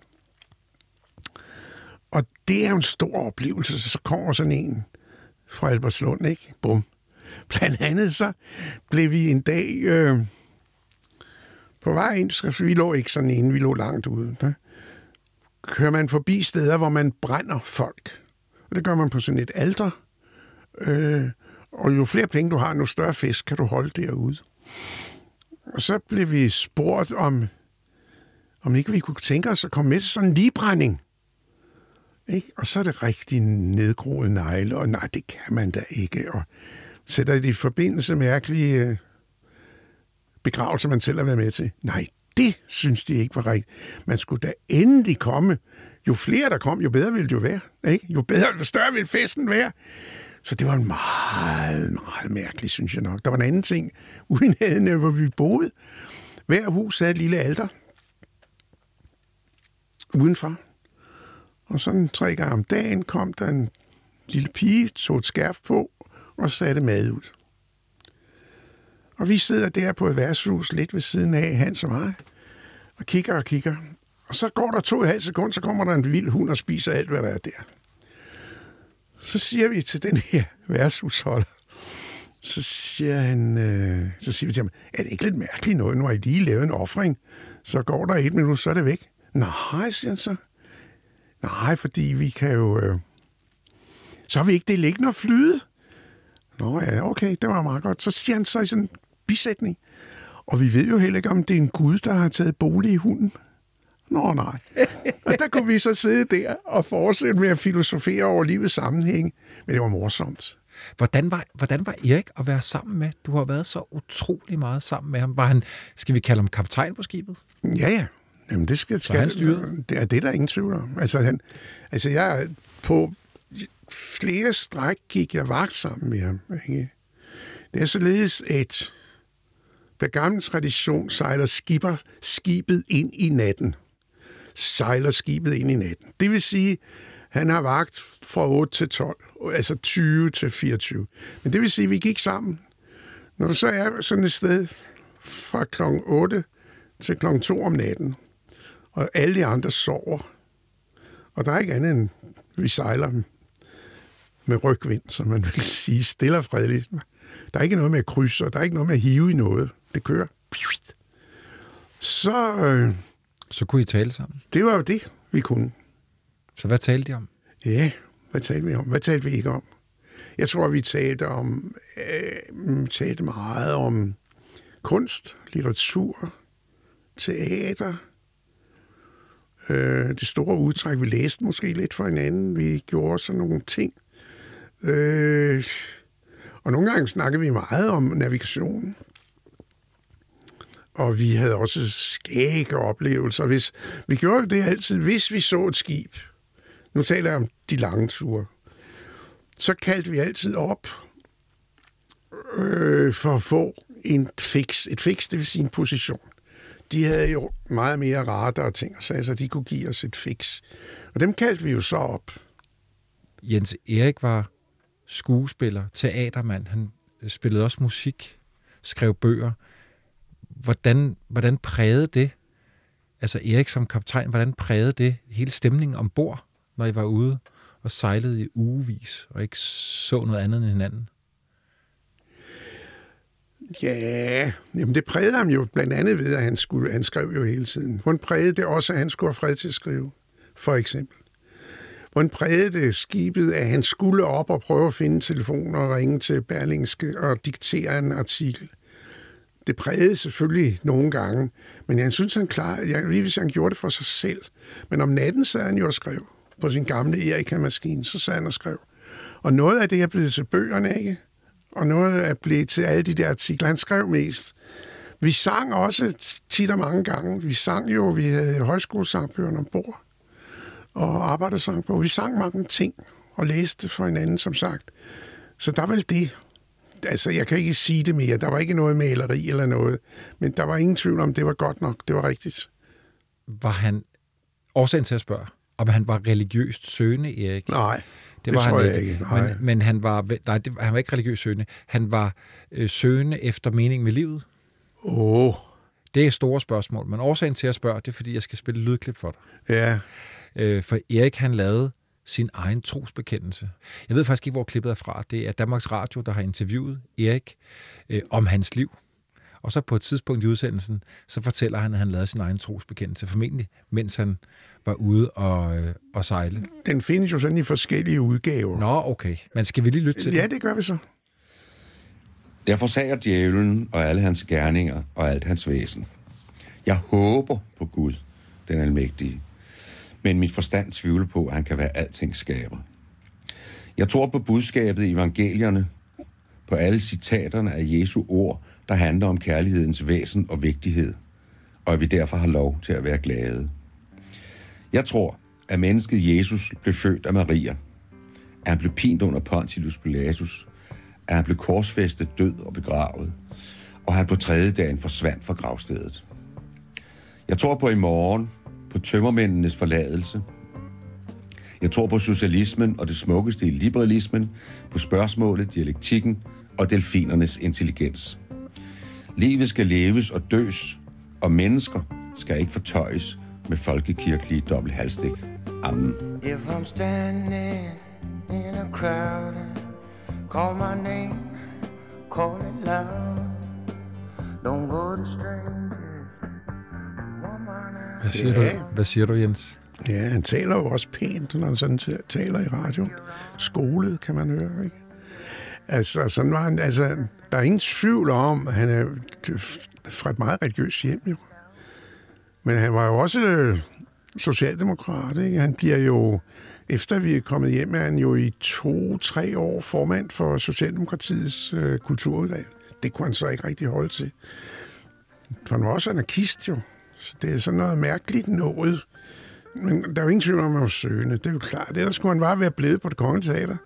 Og det er jo en stor oplevelse, så så kommer sådan en fra Albertslund, ikke? Bum. Blandt andet så blev vi en dag øh, på vej ind, så vi lå ikke sådan inde, vi lå langt ude. Der kører man forbi steder, hvor man brænder folk. Og det gør man på sådan et alter. Øh, og jo flere penge du har, jo større fisk kan du holde derude. Og så blev vi spurgt om, om ikke vi kunne tænke os at komme med til sådan en ligebrænding. Ikke? Og så er det rigtig nedgroet negle, og nej, det kan man da ikke. Og sætter det i forbindelse med mærkelige øh, begravelser, man selv har været med til. Nej, det synes de ikke var rigtigt. Man skulle da endelig komme. Jo flere der kom, jo bedre ville det jo være. Ikke? Jo bedre, jo større ville festen være. Så det var en meget, meget mærkelig, synes jeg nok. Der var en anden ting, uden havde, hvor vi boede. Hver hus havde et lille alter. Udenfor. Og sådan tre gange om dagen kom der en lille pige, tog et skærf på og satte mad ud. Og vi sidder der på et værtshus lidt ved siden af, Hans og mig, og kigger og kigger. Og så går der to og et halvt sekund, så kommer der en vild hund og spiser alt, hvad der er der. Så siger vi til den her værtshusholder, så siger, han, øh, så siger vi til ham, er det ikke lidt mærkeligt noget, nu har I lige lavet en offring, så går der et minut, så er det væk. Nej, siger han så. Nej, fordi vi kan jo... Øh, så har vi ikke det liggende og flyde. Nå ja, okay, det var meget godt. Så siger han så i sådan en bisætning. Og vi ved jo heller ikke, om det er en gud, der har taget bolig i hunden. Nå nej. Og der kunne vi så sidde der og fortsætte med at filosofere over livets sammenhæng. Men det var morsomt. Hvordan var, hvordan var Erik at være sammen med? Du har været så utrolig meget sammen med ham. Var han, skal vi kalde ham kaptajn på skibet? Ja, ja. Jamen, det skal, skal han styrede? Det er det, der er ingen tvivl om. Altså, han, altså jeg på flere stræk gik jeg vagt sammen med ham. Ikke? Det er således, at per gammel tradition sejler skipper skibet ind i natten. Sejler skibet ind i natten. Det vil sige, han har vagt fra 8 til 12, altså 20 til 24. Men det vil sige, at vi gik sammen. Når du så er sådan et sted fra kl. 8 til kl. 2 om natten, og alle de andre sover, og der er ikke andet end, vi sejler med rygvind, som man vil sige, stille og fredeligt. Der er ikke noget med at krydse, og der er ikke noget med at hive i noget. Det kører. Så øh, så kunne I tale sammen. det var jo det, vi kunne. Så hvad talte de om? Ja, hvad talte vi om? Hvad talte vi ikke om? Jeg tror, vi talte om øh, talte meget om kunst, litteratur, teater. Øh, det store udtræk, vi læste måske lidt for hinanden. Vi gjorde sådan nogle ting. Øh, og nogle gange snakkede vi meget om navigation. Og vi havde også skægge oplevelser. Hvis, vi gjorde det altid, hvis vi så et skib. Nu taler jeg om de lange ture. Så kaldte vi altid op øh, for at få en fix. Et fix, det vil sige en position. De havde jo meget mere radar og ting, så de kunne give os et fix. Og dem kaldte vi jo så op. Jens Erik var skuespiller, teatermand. Han spillede også musik, skrev bøger. Hvordan, hvordan prægede det, altså Erik som kaptajn, hvordan prægede det hele stemningen ombord, når I var ude og sejlede i ugevis og ikke så noget andet end hinanden? Ja, jamen det prægede ham jo blandt andet ved, at han, skulle, han skrev jo hele tiden. Hun prægede det også, at han skulle have fred til at skrive, for eksempel? Hun prægede det skibet, at han skulle op og prøve at finde telefoner og ringe til Berlingske og diktere en artikel? Det prægede selvfølgelig nogle gange, men jeg synes, han klar, jeg, lige hvis han gjorde det for sig selv. Men om natten sad han jo og skrev på sin gamle Erika-maskine, så sad han og skrev. Og noget af det er blevet til bøgerne, ikke? Og noget er blevet til alle de der artikler. Han skrev mest. Vi sang også tit og mange gange. Vi sang jo, vi havde højskolesangbøgerne ombord og arbejdersang på. Vi sang mange ting og læste for hinanden, som sagt. Så der var vel det. Altså, jeg kan ikke sige det mere. Der var ikke noget maleri eller noget. Men der var ingen tvivl om, det var godt nok. Det var rigtigt. Var han, årsagen til at spørge, om han var religiøst søgende, Erik? Nej, det, var han ikke. ikke. Men, men han, var, nej, det, han var ikke religiøst søgende. Han var øh, søgende efter mening med livet. Åh. Oh. Det er et store spørgsmål, men årsagen til at spørge, det er, fordi jeg skal spille lydklip for dig. Ja. Øh, for Erik, han lavede sin egen trosbekendelse. Jeg ved faktisk ikke, hvor klippet er fra. Det er Danmarks Radio, der har interviewet Erik øh, om hans liv. Og så på et tidspunkt i udsendelsen, så fortæller han, at han lavede sin egen trosbekendelse, formentlig mens han var ude og, øh, og sejle. Den findes jo sådan i forskellige udgaver. Nå, okay. Men skal vi lige lytte til ja, det? det gør vi så. Jeg forsager djævlen og alle hans gerninger og alt hans væsen. Jeg håber på Gud, den almægtige. Men mit forstand tvivler på, at han kan være alting skaber. Jeg tror på budskabet i evangelierne, på alle citaterne af Jesu ord, der handler om kærlighedens væsen og vigtighed, og at vi derfor har lov til at være glade. Jeg tror, at mennesket Jesus blev født af Maria, at han blev pint under Pontius Pilatus, at han blev korsfæstet, død og begravet, og han på tredje dagen forsvandt fra gravstedet. Jeg tror på i morgen, på tømmermændenes forladelse. Jeg tror på socialismen og det smukkeste i liberalismen, på spørgsmålet, dialektikken og delfinernes intelligens. Livet skal leves og døs, og mennesker skal ikke fortøjes med folkekirkelige dobbelthalstik. Amen. If I'm standing in a crowd, call my name, call it loud. Don't go to strange hvad siger, ja. du, hvad siger du, Jens? Ja, han taler jo også pænt, når han sådan taler i radioen. Skolet, kan man høre, ikke? Altså, sådan var han, altså, der er ingen tvivl om, at han er fra et meget religiøst hjem, jo. Men han var jo også øh, socialdemokrat, ikke? Han bliver jo, efter vi er kommet hjem, er han jo i to-tre år formand for Socialdemokratiets øh, kulturudvalg. Det kunne han så ikke rigtig holde til. For han var også anarkist, jo. Så det er sådan noget mærkeligt noget. Men der er jo ingen tvivl om, at han var søgende. Det er jo klart. Ellers skulle han bare være blevet på det kongelige teater.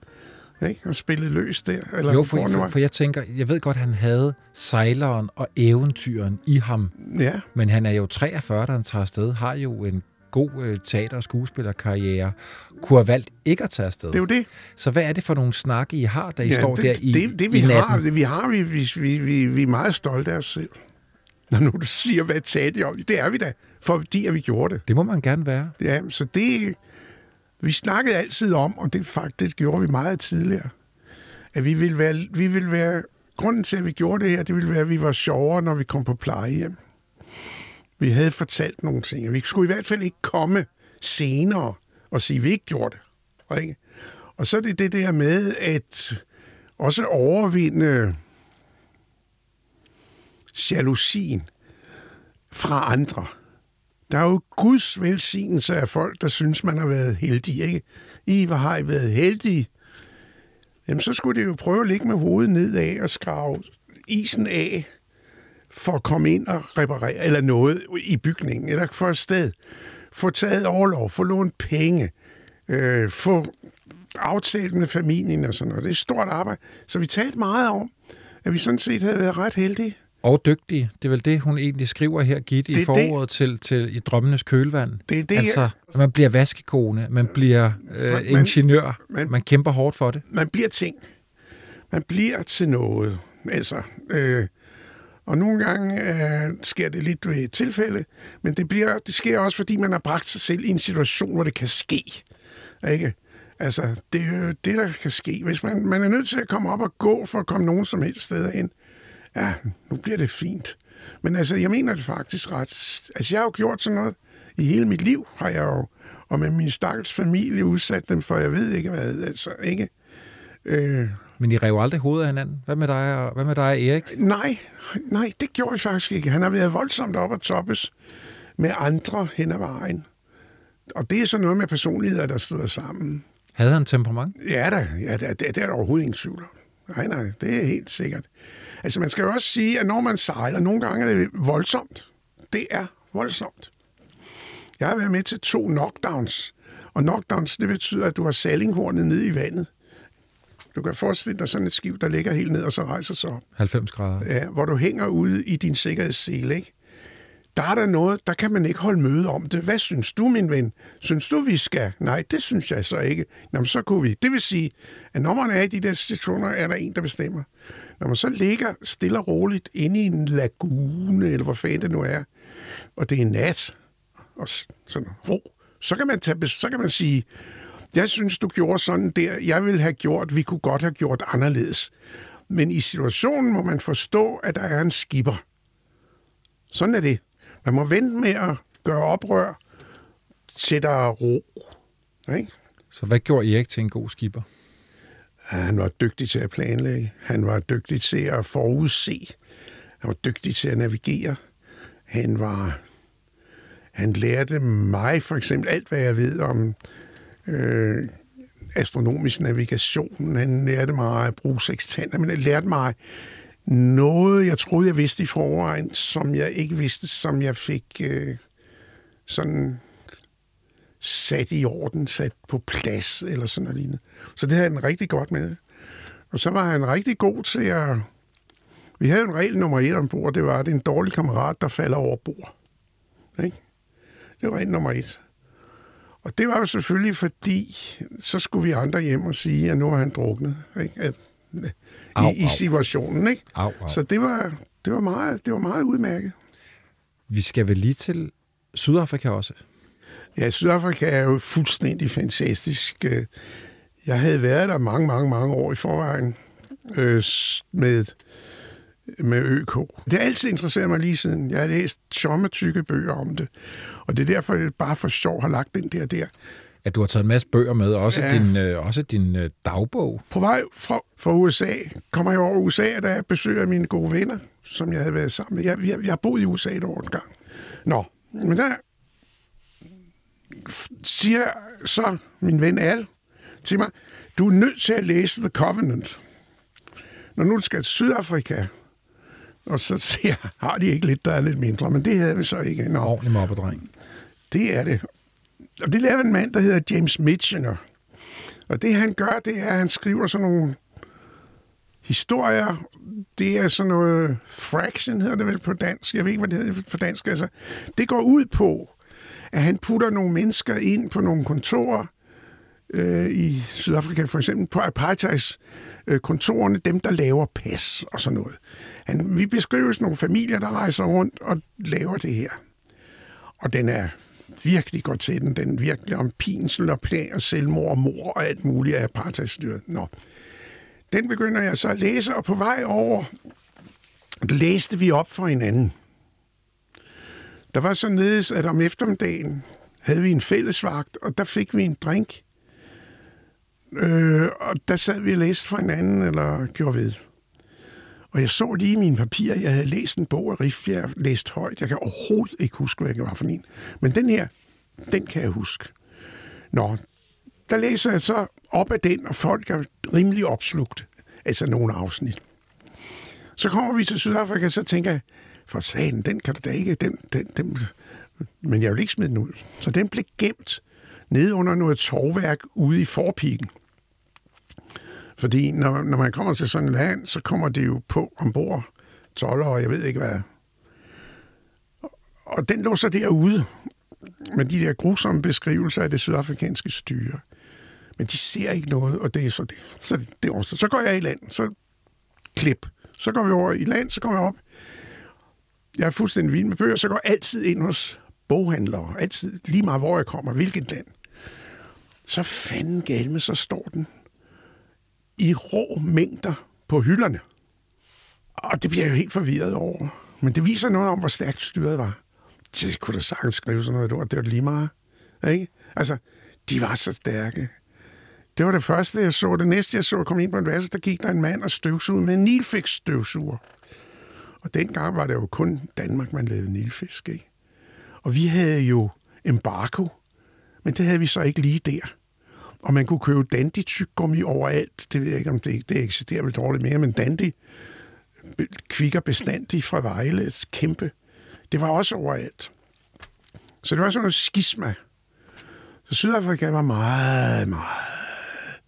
Ikke? Og spillet løs der. Eller jo, for, for, for jeg tænker, jeg ved godt, at han havde sejleren og eventyren i ham. Ja. Men han er jo 43, da han tager afsted, har jo en god øh, teater- og skuespillerkarriere, kunne have valgt ikke at tage afsted. Det er jo det. Så hvad er det for nogle snakke, I har, da I ja, står det, der i det, det, vi i natten? har, det, vi har, vi, vi, vi, vi, vi er meget stolte af os selv. Når nu du siger, hvad tager de om? Det er vi da, fordi at vi gjorde det. Det må man gerne være. Ja, så det... Vi snakkede altid om, og det faktisk gjorde vi meget tidligere, at vi ville være, vi ville være grunden til, at vi gjorde det her, det ville være, at vi var sjovere, når vi kom på plejehjem. Vi havde fortalt nogle ting. Vi skulle i hvert fald ikke komme senere og sige, at vi ikke gjorde det. Ikke? Og så er det det der med at også overvinde jalousien fra andre. Der er jo Guds velsignelse af folk, der synes, man har været heldig. Ikke? I, hvor har I været heldige? Jamen, så skulle det jo prøve at ligge med hovedet nedad og skrave isen af, for at komme ind og reparere, eller noget i bygningen, eller for et sted. Få taget overlov, få lånt penge, øh, få aftalt med familien og sådan noget. Det er et stort arbejde. Så vi talte meget om, at vi sådan set havde været ret heldige og dygtige. Det er vel det, hun egentlig skriver her, Gitte, i foråret til, til I Drømmenes Kølvand. Det er det, altså, man bliver vaskekone, man bliver øh, Man- ingeniør, man- man kæmper hårdt for det. man bliver ting. Man bliver til noget. Altså, øh, og nogle gange øh, sker det lidt ved et tilfælde, men det, bliver, det sker også, fordi man har bragt sig selv i en situation, hvor det kan ske. Ikke? Altså, det er jo det, der kan ske. Hvis man, man er nødt til at komme op og gå for at komme nogen som helst steder ind, ja, nu bliver det fint. Men altså, jeg mener det faktisk ret... Altså, jeg har jo gjort sådan noget i hele mit liv, har jeg jo, og med min stakkels familie udsat dem for, jeg ved ikke hvad, altså, ikke? Øh, Men I rev aldrig hovedet af hinanden. Hvad med dig og, hvad med dig og Erik? nej, nej, det gjorde vi faktisk ikke. Han har været voldsomt op at toppes med andre hen ad vejen. Og det er så noget med personligheder, der stod sammen. Havde han temperament? Ja da, ja, det, det, det er der overhovedet ingen tvivl om. Nej, nej, det er helt sikkert. Altså, man skal jo også sige, at når man sejler, nogle gange er det voldsomt. Det er voldsomt. Jeg har været med til to knockdowns. Og knockdowns, det betyder, at du har sailinghornet nede i vandet. Du kan forestille dig sådan et skib, der ligger helt ned og så rejser sig op. 90 grader. Ja, hvor du hænger ude i din sikkerhedssele, ikke? Der er der noget, der kan man ikke holde møde om det. Hvad synes du, min ven? Synes du, vi skal? Nej, det synes jeg så ikke. Nå, men så kunne vi. Det vil sige, at når man er i de der situationer, er der en, der bestemmer. Når man så ligger stille og roligt inde i en lagune, eller hvor fanden det nu er, og det er nat, og sådan ro, så kan man, tage, så kan man sige, jeg synes, du gjorde sådan der, jeg ville have gjort, vi kunne godt have gjort anderledes. Men i situationen må man forstå, at der er en skipper. Sådan er det. Man må vente med at gøre oprør til der er ro. Ikke? Så hvad gjorde Erik til en god skipper? Han var dygtig til at planlægge. Han var dygtig til at forudse. Han var dygtig til at navigere. Han var... Han lærte mig for eksempel alt, hvad jeg ved om øh, astronomisk navigation. Han lærte mig at bruge sextanter, men han lærte mig noget, jeg troede, jeg vidste i forvejen, som jeg ikke vidste, som jeg fik øh, sådan sat i orden, sat på plads, eller sådan noget lignende. Så det havde han rigtig godt med. Og så var han rigtig god til at... Vi havde en regel nummer et ombord, det var, at det er en dårlig kammerat, der falder over bord. Ikke? Det var regel nummer et. Og det var jo selvfølgelig, fordi så skulle vi andre hjem og sige, at nu er han druknet. Ikke? At, Au, i, i situationen, ikke? Au, au. Så det var, det var, meget, det var meget udmærket. Vi skal vel lige til Sydafrika også. Ja, Sydafrika er jo fuldstændig fantastisk. Øh, Jeg havde været der mange, mange, mange år i forvejen øh, med, med ØK. Det har altid interesseret mig lige siden. Jeg har læst tomme tykke bøger om det. Og det er derfor, jeg bare for sjov har lagt den der der. At du har taget en masse bøger med, også Ja. din, øh, også din øh, dagbog. På vej fra, fra USA kommer jeg over USA, da jeg besøger mine gode venner, som jeg havde været sammen med. Jeg, jeg, jeg har boet i USA et år en gang. Nå, men der siger så min ven Al til mig, du er nødt til at læse The Covenant. Når nu du skal til Sydafrika, og så siger jeg, har de ikke lidt, der er lidt mindre, men det havde vi så ikke. Nå, Ordentlig mobbedreng. det er det. Og det laver en mand, der hedder James Michener. Og det han gør, det er, at han skriver sådan nogle historier. Det er sådan noget fraction, hedder det vel på dansk. Jeg ved ikke, hvad det hedder på dansk. Altså, det går ud på, at han putter nogle mennesker ind på nogle kontorer øh, i Sydafrika, for eksempel på apartheids øh, kontorerne, dem der laver pas og sådan noget. Han, vi beskriver sådan nogle familier, der rejser rundt og laver det her. Og den er virkelig godt til den. Den virkelig om pinsel og plan og selvmord og mor og alt muligt af apartheidstyret. Nå. Den begynder jeg så at læse, og på vej over læste vi op for hinanden. Der var således, at om eftermiddagen havde vi en fællesvagt, og der fik vi en drink. Øh, og der sad vi og læste for hinanden, eller gjorde ved. Og jeg så lige i mine papirer, jeg havde læst en bog af Riffbjerg, læst højt. Jeg kan overhovedet ikke huske, hvad det var for en. Men den her, den kan jeg huske. Nå, der læser jeg så op af den, og folk er rimelig opslugt. Altså nogle afsnit. Så kommer vi til Sydafrika, så tænker jeg, for sagen, den kan du da ikke, den, den, den, men jeg vil ikke smide den ud. Så den blev gemt nede under noget torvværk ude i forpigen. Fordi når, når man kommer til sådan et land, så kommer det jo på ombord 12 og jeg ved ikke hvad. Og den lå så derude med de der grusomme beskrivelser af det sydafrikanske styre. Men de ser ikke noget, og det er så det. Så, det, det er også. så går jeg i land, så klip. Så går vi over i land, så går jeg op. Jeg er fuldstændig vild med bøger, så går jeg altid ind hos boghandlere. Altid, lige meget hvor jeg kommer, hvilket land. Så fanden galme, så står den i rå mængder på hylderne. Og det bliver jeg jo helt forvirret over. Men det viser noget om, hvor stærkt styret var. Det kunne da sagtens skrive sådan noget ord. Det var lige meget. Ikke? Altså, de var så stærke. Det var det første, jeg så. Det næste, jeg så, kom ind på en værelse, der gik der en mand og støvsugede med en nilfisk-støvsuger. Og dengang var det jo kun Danmark, man lavede nilfisk, ikke? Og vi havde jo embargo, men det havde vi så ikke lige der. Og man kunne købe dandy tyggegummi overalt. Det ved jeg ikke, om det, det eksisterer vel dårligt mere, men dandy kvikker bestandig fra Vejle, kæmpe. Det var også overalt. Så det var sådan noget skisma. Så Sydafrika var meget, meget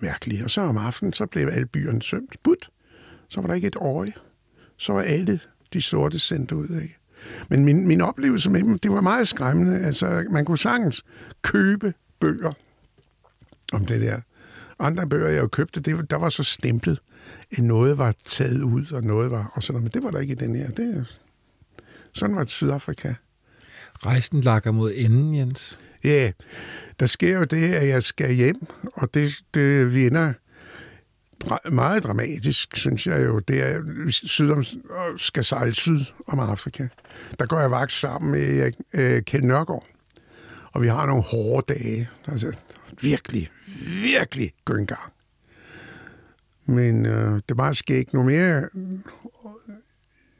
mærkelig. Og så om aftenen, så blev alle byerne sømt. But. Så var der ikke et øje. Så var alle de sorte sendt ud. Ikke? Men min, min oplevelse med dem, det var meget skræmmende. Altså, man kunne sagtens købe bøger om det der. Andre bøger, jeg jo købte, det, der var så stemplet, at noget var taget ud, og noget var... Og sådan noget. Men det var der ikke i den her. Det, sådan var det Sydafrika. Rejsen lakker mod enden, Jens. Ja, yeah. der sker jo det, at jeg skal hjem, og det, det vinder meget dramatisk, synes jeg jo. Det er, syd om, skal sejle syd om Afrika. Der går jeg vagt sammen med øh, Kjeld Nørgaard. Og vi har nogle hårde dage. Altså virkelig, virkelig gøngang. Men øh, det er bare skægt. Nu mere,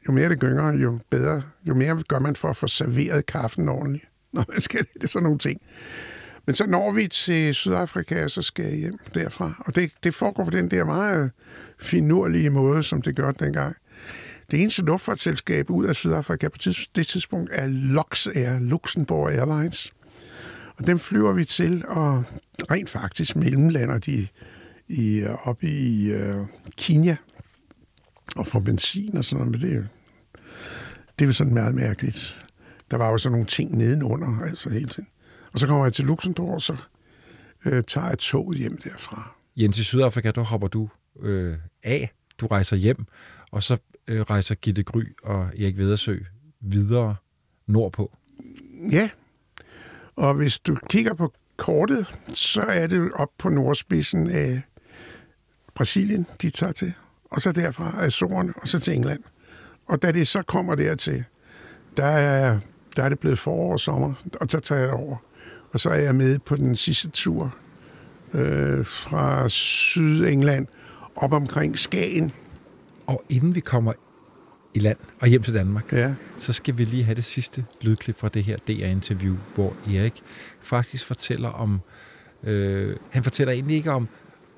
jo mere det gynger, jo bedre. Jo mere gør man for at få serveret kaffen ordentligt. Når man skal det er sådan nogle ting. Men så når vi til Sydafrika, så skal jeg hjem derfra. Og det, det foregår på den der meget finurlige måde, som det gør dengang. Det eneste luftfartsselskab ud af Sydafrika på det tidspunkt er Luxair, Luxembourg Airlines. Og dem flyver vi til, og rent faktisk mellemlander de i, op i uh, Kenya og får benzin og sådan noget. Men det, det er jo sådan meget mærkeligt. Der var jo sådan nogle ting nedenunder, altså hele tiden. Og så kommer jeg til Luxembourg, og så øh, tager jeg toget hjem derfra. Jens, i Sydafrika, der hopper du øh, af. Du rejser hjem, og så øh, rejser Gitte Gry og Erik Vedersø videre nordpå. Ja, og hvis du kigger på kortet, så er det op på nordspidsen af Brasilien, de tager til. Og så derfra Azorerne, og så til England. Og da det så kommer dertil, der er, der er det blevet forår og sommer, og så tager jeg over. Og så er jeg med på den sidste tur øh, fra Sydengland op omkring Skagen. Og inden vi kommer i land og hjem til Danmark, ja. så skal vi lige have det sidste lydklip fra det her DR-interview, hvor Erik faktisk fortæller om, øh, han fortæller egentlig ikke om,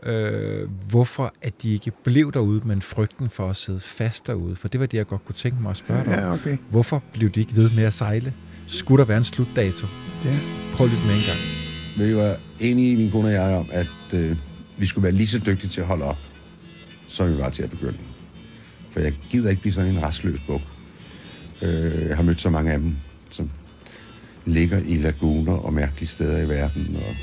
øh, hvorfor at de ikke blev derude, men frygten for at sidde fast derude. For det var det, jeg godt kunne tænke mig at spørge dig ja, okay. Hvorfor blev de ikke ved med at sejle? Skulle der være en slutdato? Ja. Prøv lidt med en gang. Vi var enige, min kone og jeg, om, at øh, vi skulle være lige så dygtige til at holde op, som vi var til at begynde. For jeg gider ikke blive sådan en restløs buk. Øh, jeg har mødt så mange af dem, som ligger i laguner og mærkelige steder i verden, og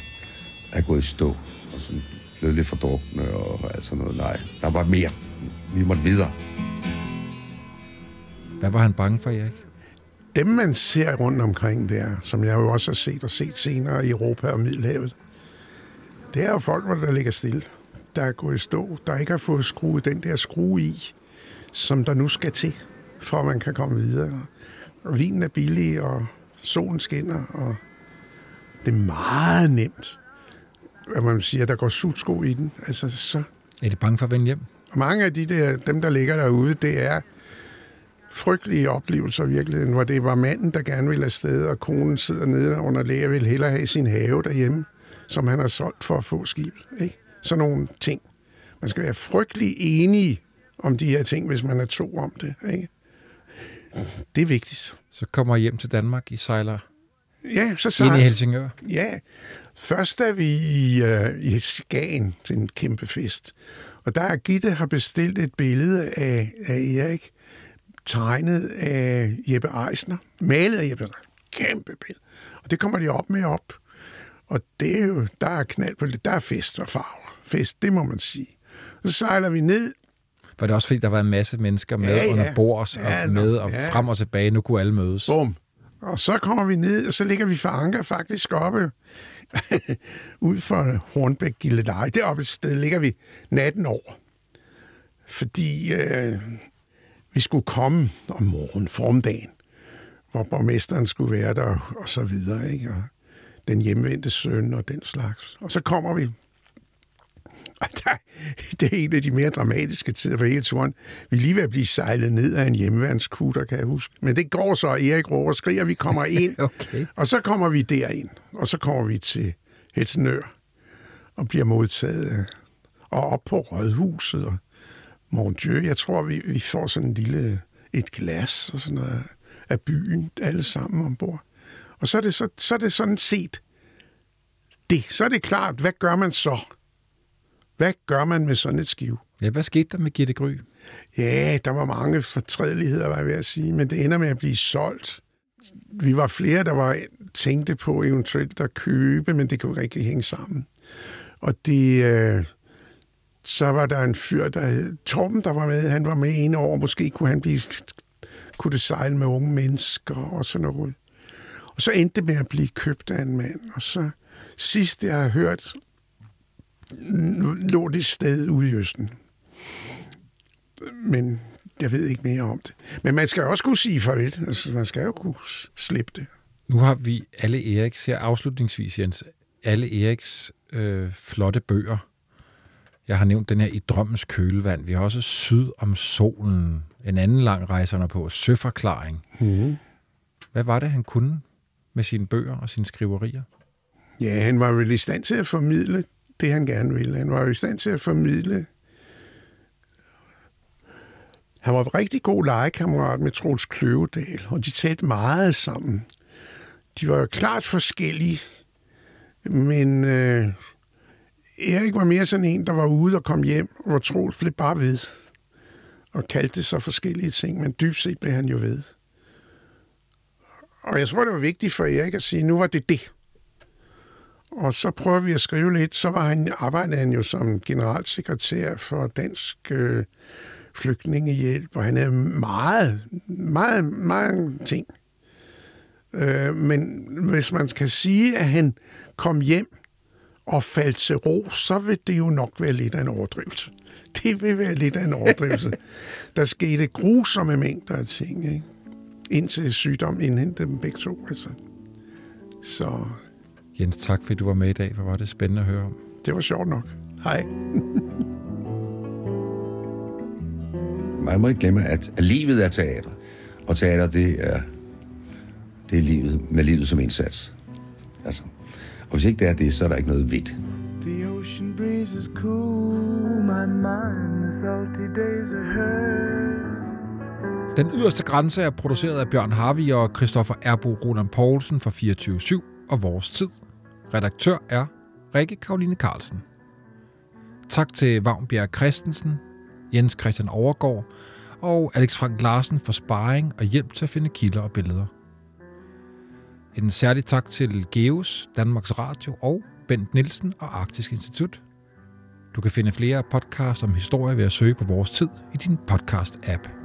er gået i stå, og sådan blevet lidt fordrukne og alt sådan noget. Nej, der var mere. Vi måtte videre. Hvad var han bange for, Erik? Dem, man ser rundt omkring der, som jeg jo også har set og set senere i Europa og Middelhavet, det er jo folk, der ligger stille, der er gået i stå, der ikke har fået skruet den der skrue i, som der nu skal til, for at man kan komme videre. Og vinen er billig, og solen skinner, og det er meget nemt, at man siger, at der går sutsko i den. Altså, så... Er de bange for at vende hjem? Mange af de der, dem, der ligger derude, det er frygtelige oplevelser i virkeligheden, hvor det var manden, der gerne ville afsted, og konen sidder nede under læge og vil hellere have sin have derhjemme, som han har solgt for at få skibet. Ikke? Sådan nogle ting. Man skal være frygtelig enige om de her ting, hvis man er to om det. Ikke? Det er vigtigt. Så kommer I hjem til Danmark, I sejler Ja, så ind sejler i Helsingør. Ja, først er vi i, uh, i Skagen til en kæmpe fest. Og der er Gitte har bestilt et billede af, af Erik, tegnet af Jeppe Eisner, malet af Jeppe Eisner. Kæmpe billede. Og det kommer de op med op. Og det er jo, der er knald på det. Der er fest og farver. Fest, det må man sige. Så sejler vi ned. Var det også fordi, der var en masse mennesker med Ja, ja. under bords og Ja, med og ja. frem og tilbage? Nu kunne alle mødes. Bum. Og så kommer vi ned, og så ligger vi for anker faktisk oppe ud for Hornbæk Gildeleje. Deroppe et sted ligger vi natten over. Fordi øh, vi skulle komme om morgenen, formdagen, hvor borgmesteren skulle være der, og så videre, ikke? Og den hjemvendte søn og den slags. Og så kommer vi. Og der, det er en af de mere dramatiske tider for hele turen. Vi er lige ved at blive sejlet ned af en hjemmeværnskutter, kan jeg huske. Men det går så, Erik råber og skriger, vi kommer ind. Okay. Og så kommer vi derind, og så kommer vi til Helsingør og bliver modtaget og op på Rådhuset og Mon Dieu. Jeg tror, vi, vi får sådan en lille et glas og sådan noget af byen, alle sammen ombord. Og så er det, så, så er det sådan set det. Så er det klart, hvad gør man så? Hvad gør man med sådan et skiv? Ja, hvad skete der med Gitte Gry? Ja, der var mange fortrædeligheder, var jeg ved at sige, men det ender med at blive solgt. Vi var flere, der var tænkte på eventuelt at købe, men det kunne ikke rigtig hænge sammen. Og det, øh, så var der en fyr, der hed Torben, der var med. Han var med en år. Måske kunne han blive, kunne det sejle med unge mennesker og sådan noget. Og så endte det med at blive købt af en mand. Og så sidst, jeg har hørt, lå det sted ude i Østen men jeg ved ikke mere om det. Men man skal jo også kunne sige farvel. Altså, man skal jo kunne slippe det. Nu har vi alle Eriks, her afslutningsvis, Jens, alle Eriks øh, flotte bøger. Jeg har nævnt den her I drømmens kølevand. Vi har også Syd om solen. En anden lang rejserne på. Søforklaring. Mm-hmm. Hvad var det, han kunne med sine bøger og sine skriverier? Ja, han var vel i stand til at formidle det, han gerne ville. Han var jo i stand til at formidle... Han var en rigtig god legekammerat med Troels Kløvedal, og de talte meget sammen. De var jo klart forskellige, men øh, Erik var mere sådan en, der var ude og kom hjem, hvor Troels blev bare ved og kaldte det så forskellige ting, men dybt set blev han jo ved. Og jeg tror, det var vigtigt for Erik at sige, nu var det det. Og så prøver vi at skrive lidt. Så var han, arbejdede han jo som generalsekretær for Dansk øh, Flygtningehjælp, og han havde meget, meget, mange ting. Øh, men hvis man skal sige, at han kom hjem og faldt til ro, så vil det jo nok være lidt af en overdrivelse. Det vil være lidt af en overdrivelse. Der skete grusomme mængder af ting, ikke? indtil sygdom indhentede dem begge to. Altså. Så Jens, tak fordi du var med i dag. Hvor var det spændende at høre om. det var sjovt nok. Hej. Man må ikke glemme, at livet er teater. Og teater, det er, det er livet med livet som indsats. Altså. Og hvis ikke det er det, så er der ikke noget vidt. The ocean breeze is cool, my mind, the salty days are hers. Den yderste grænse er produceret af Bjørn Harvig og Christoffer Erbo Roland Poulsen for 24-7 og Vores Tid. Redaktør er Rikke Karoline Carlsen. Tak til Vagnbjerg Christensen, Jens Christian Overgaard og Alex Frank Larsen for sparring og hjælp til at finde kilder og billeder. En særlig tak til Geos, Danmarks Radio og Bent Nielsen og Arktisk Institut. Du kan finde flere podcasts om historie ved at søge på Vores Tid i din podcast-app.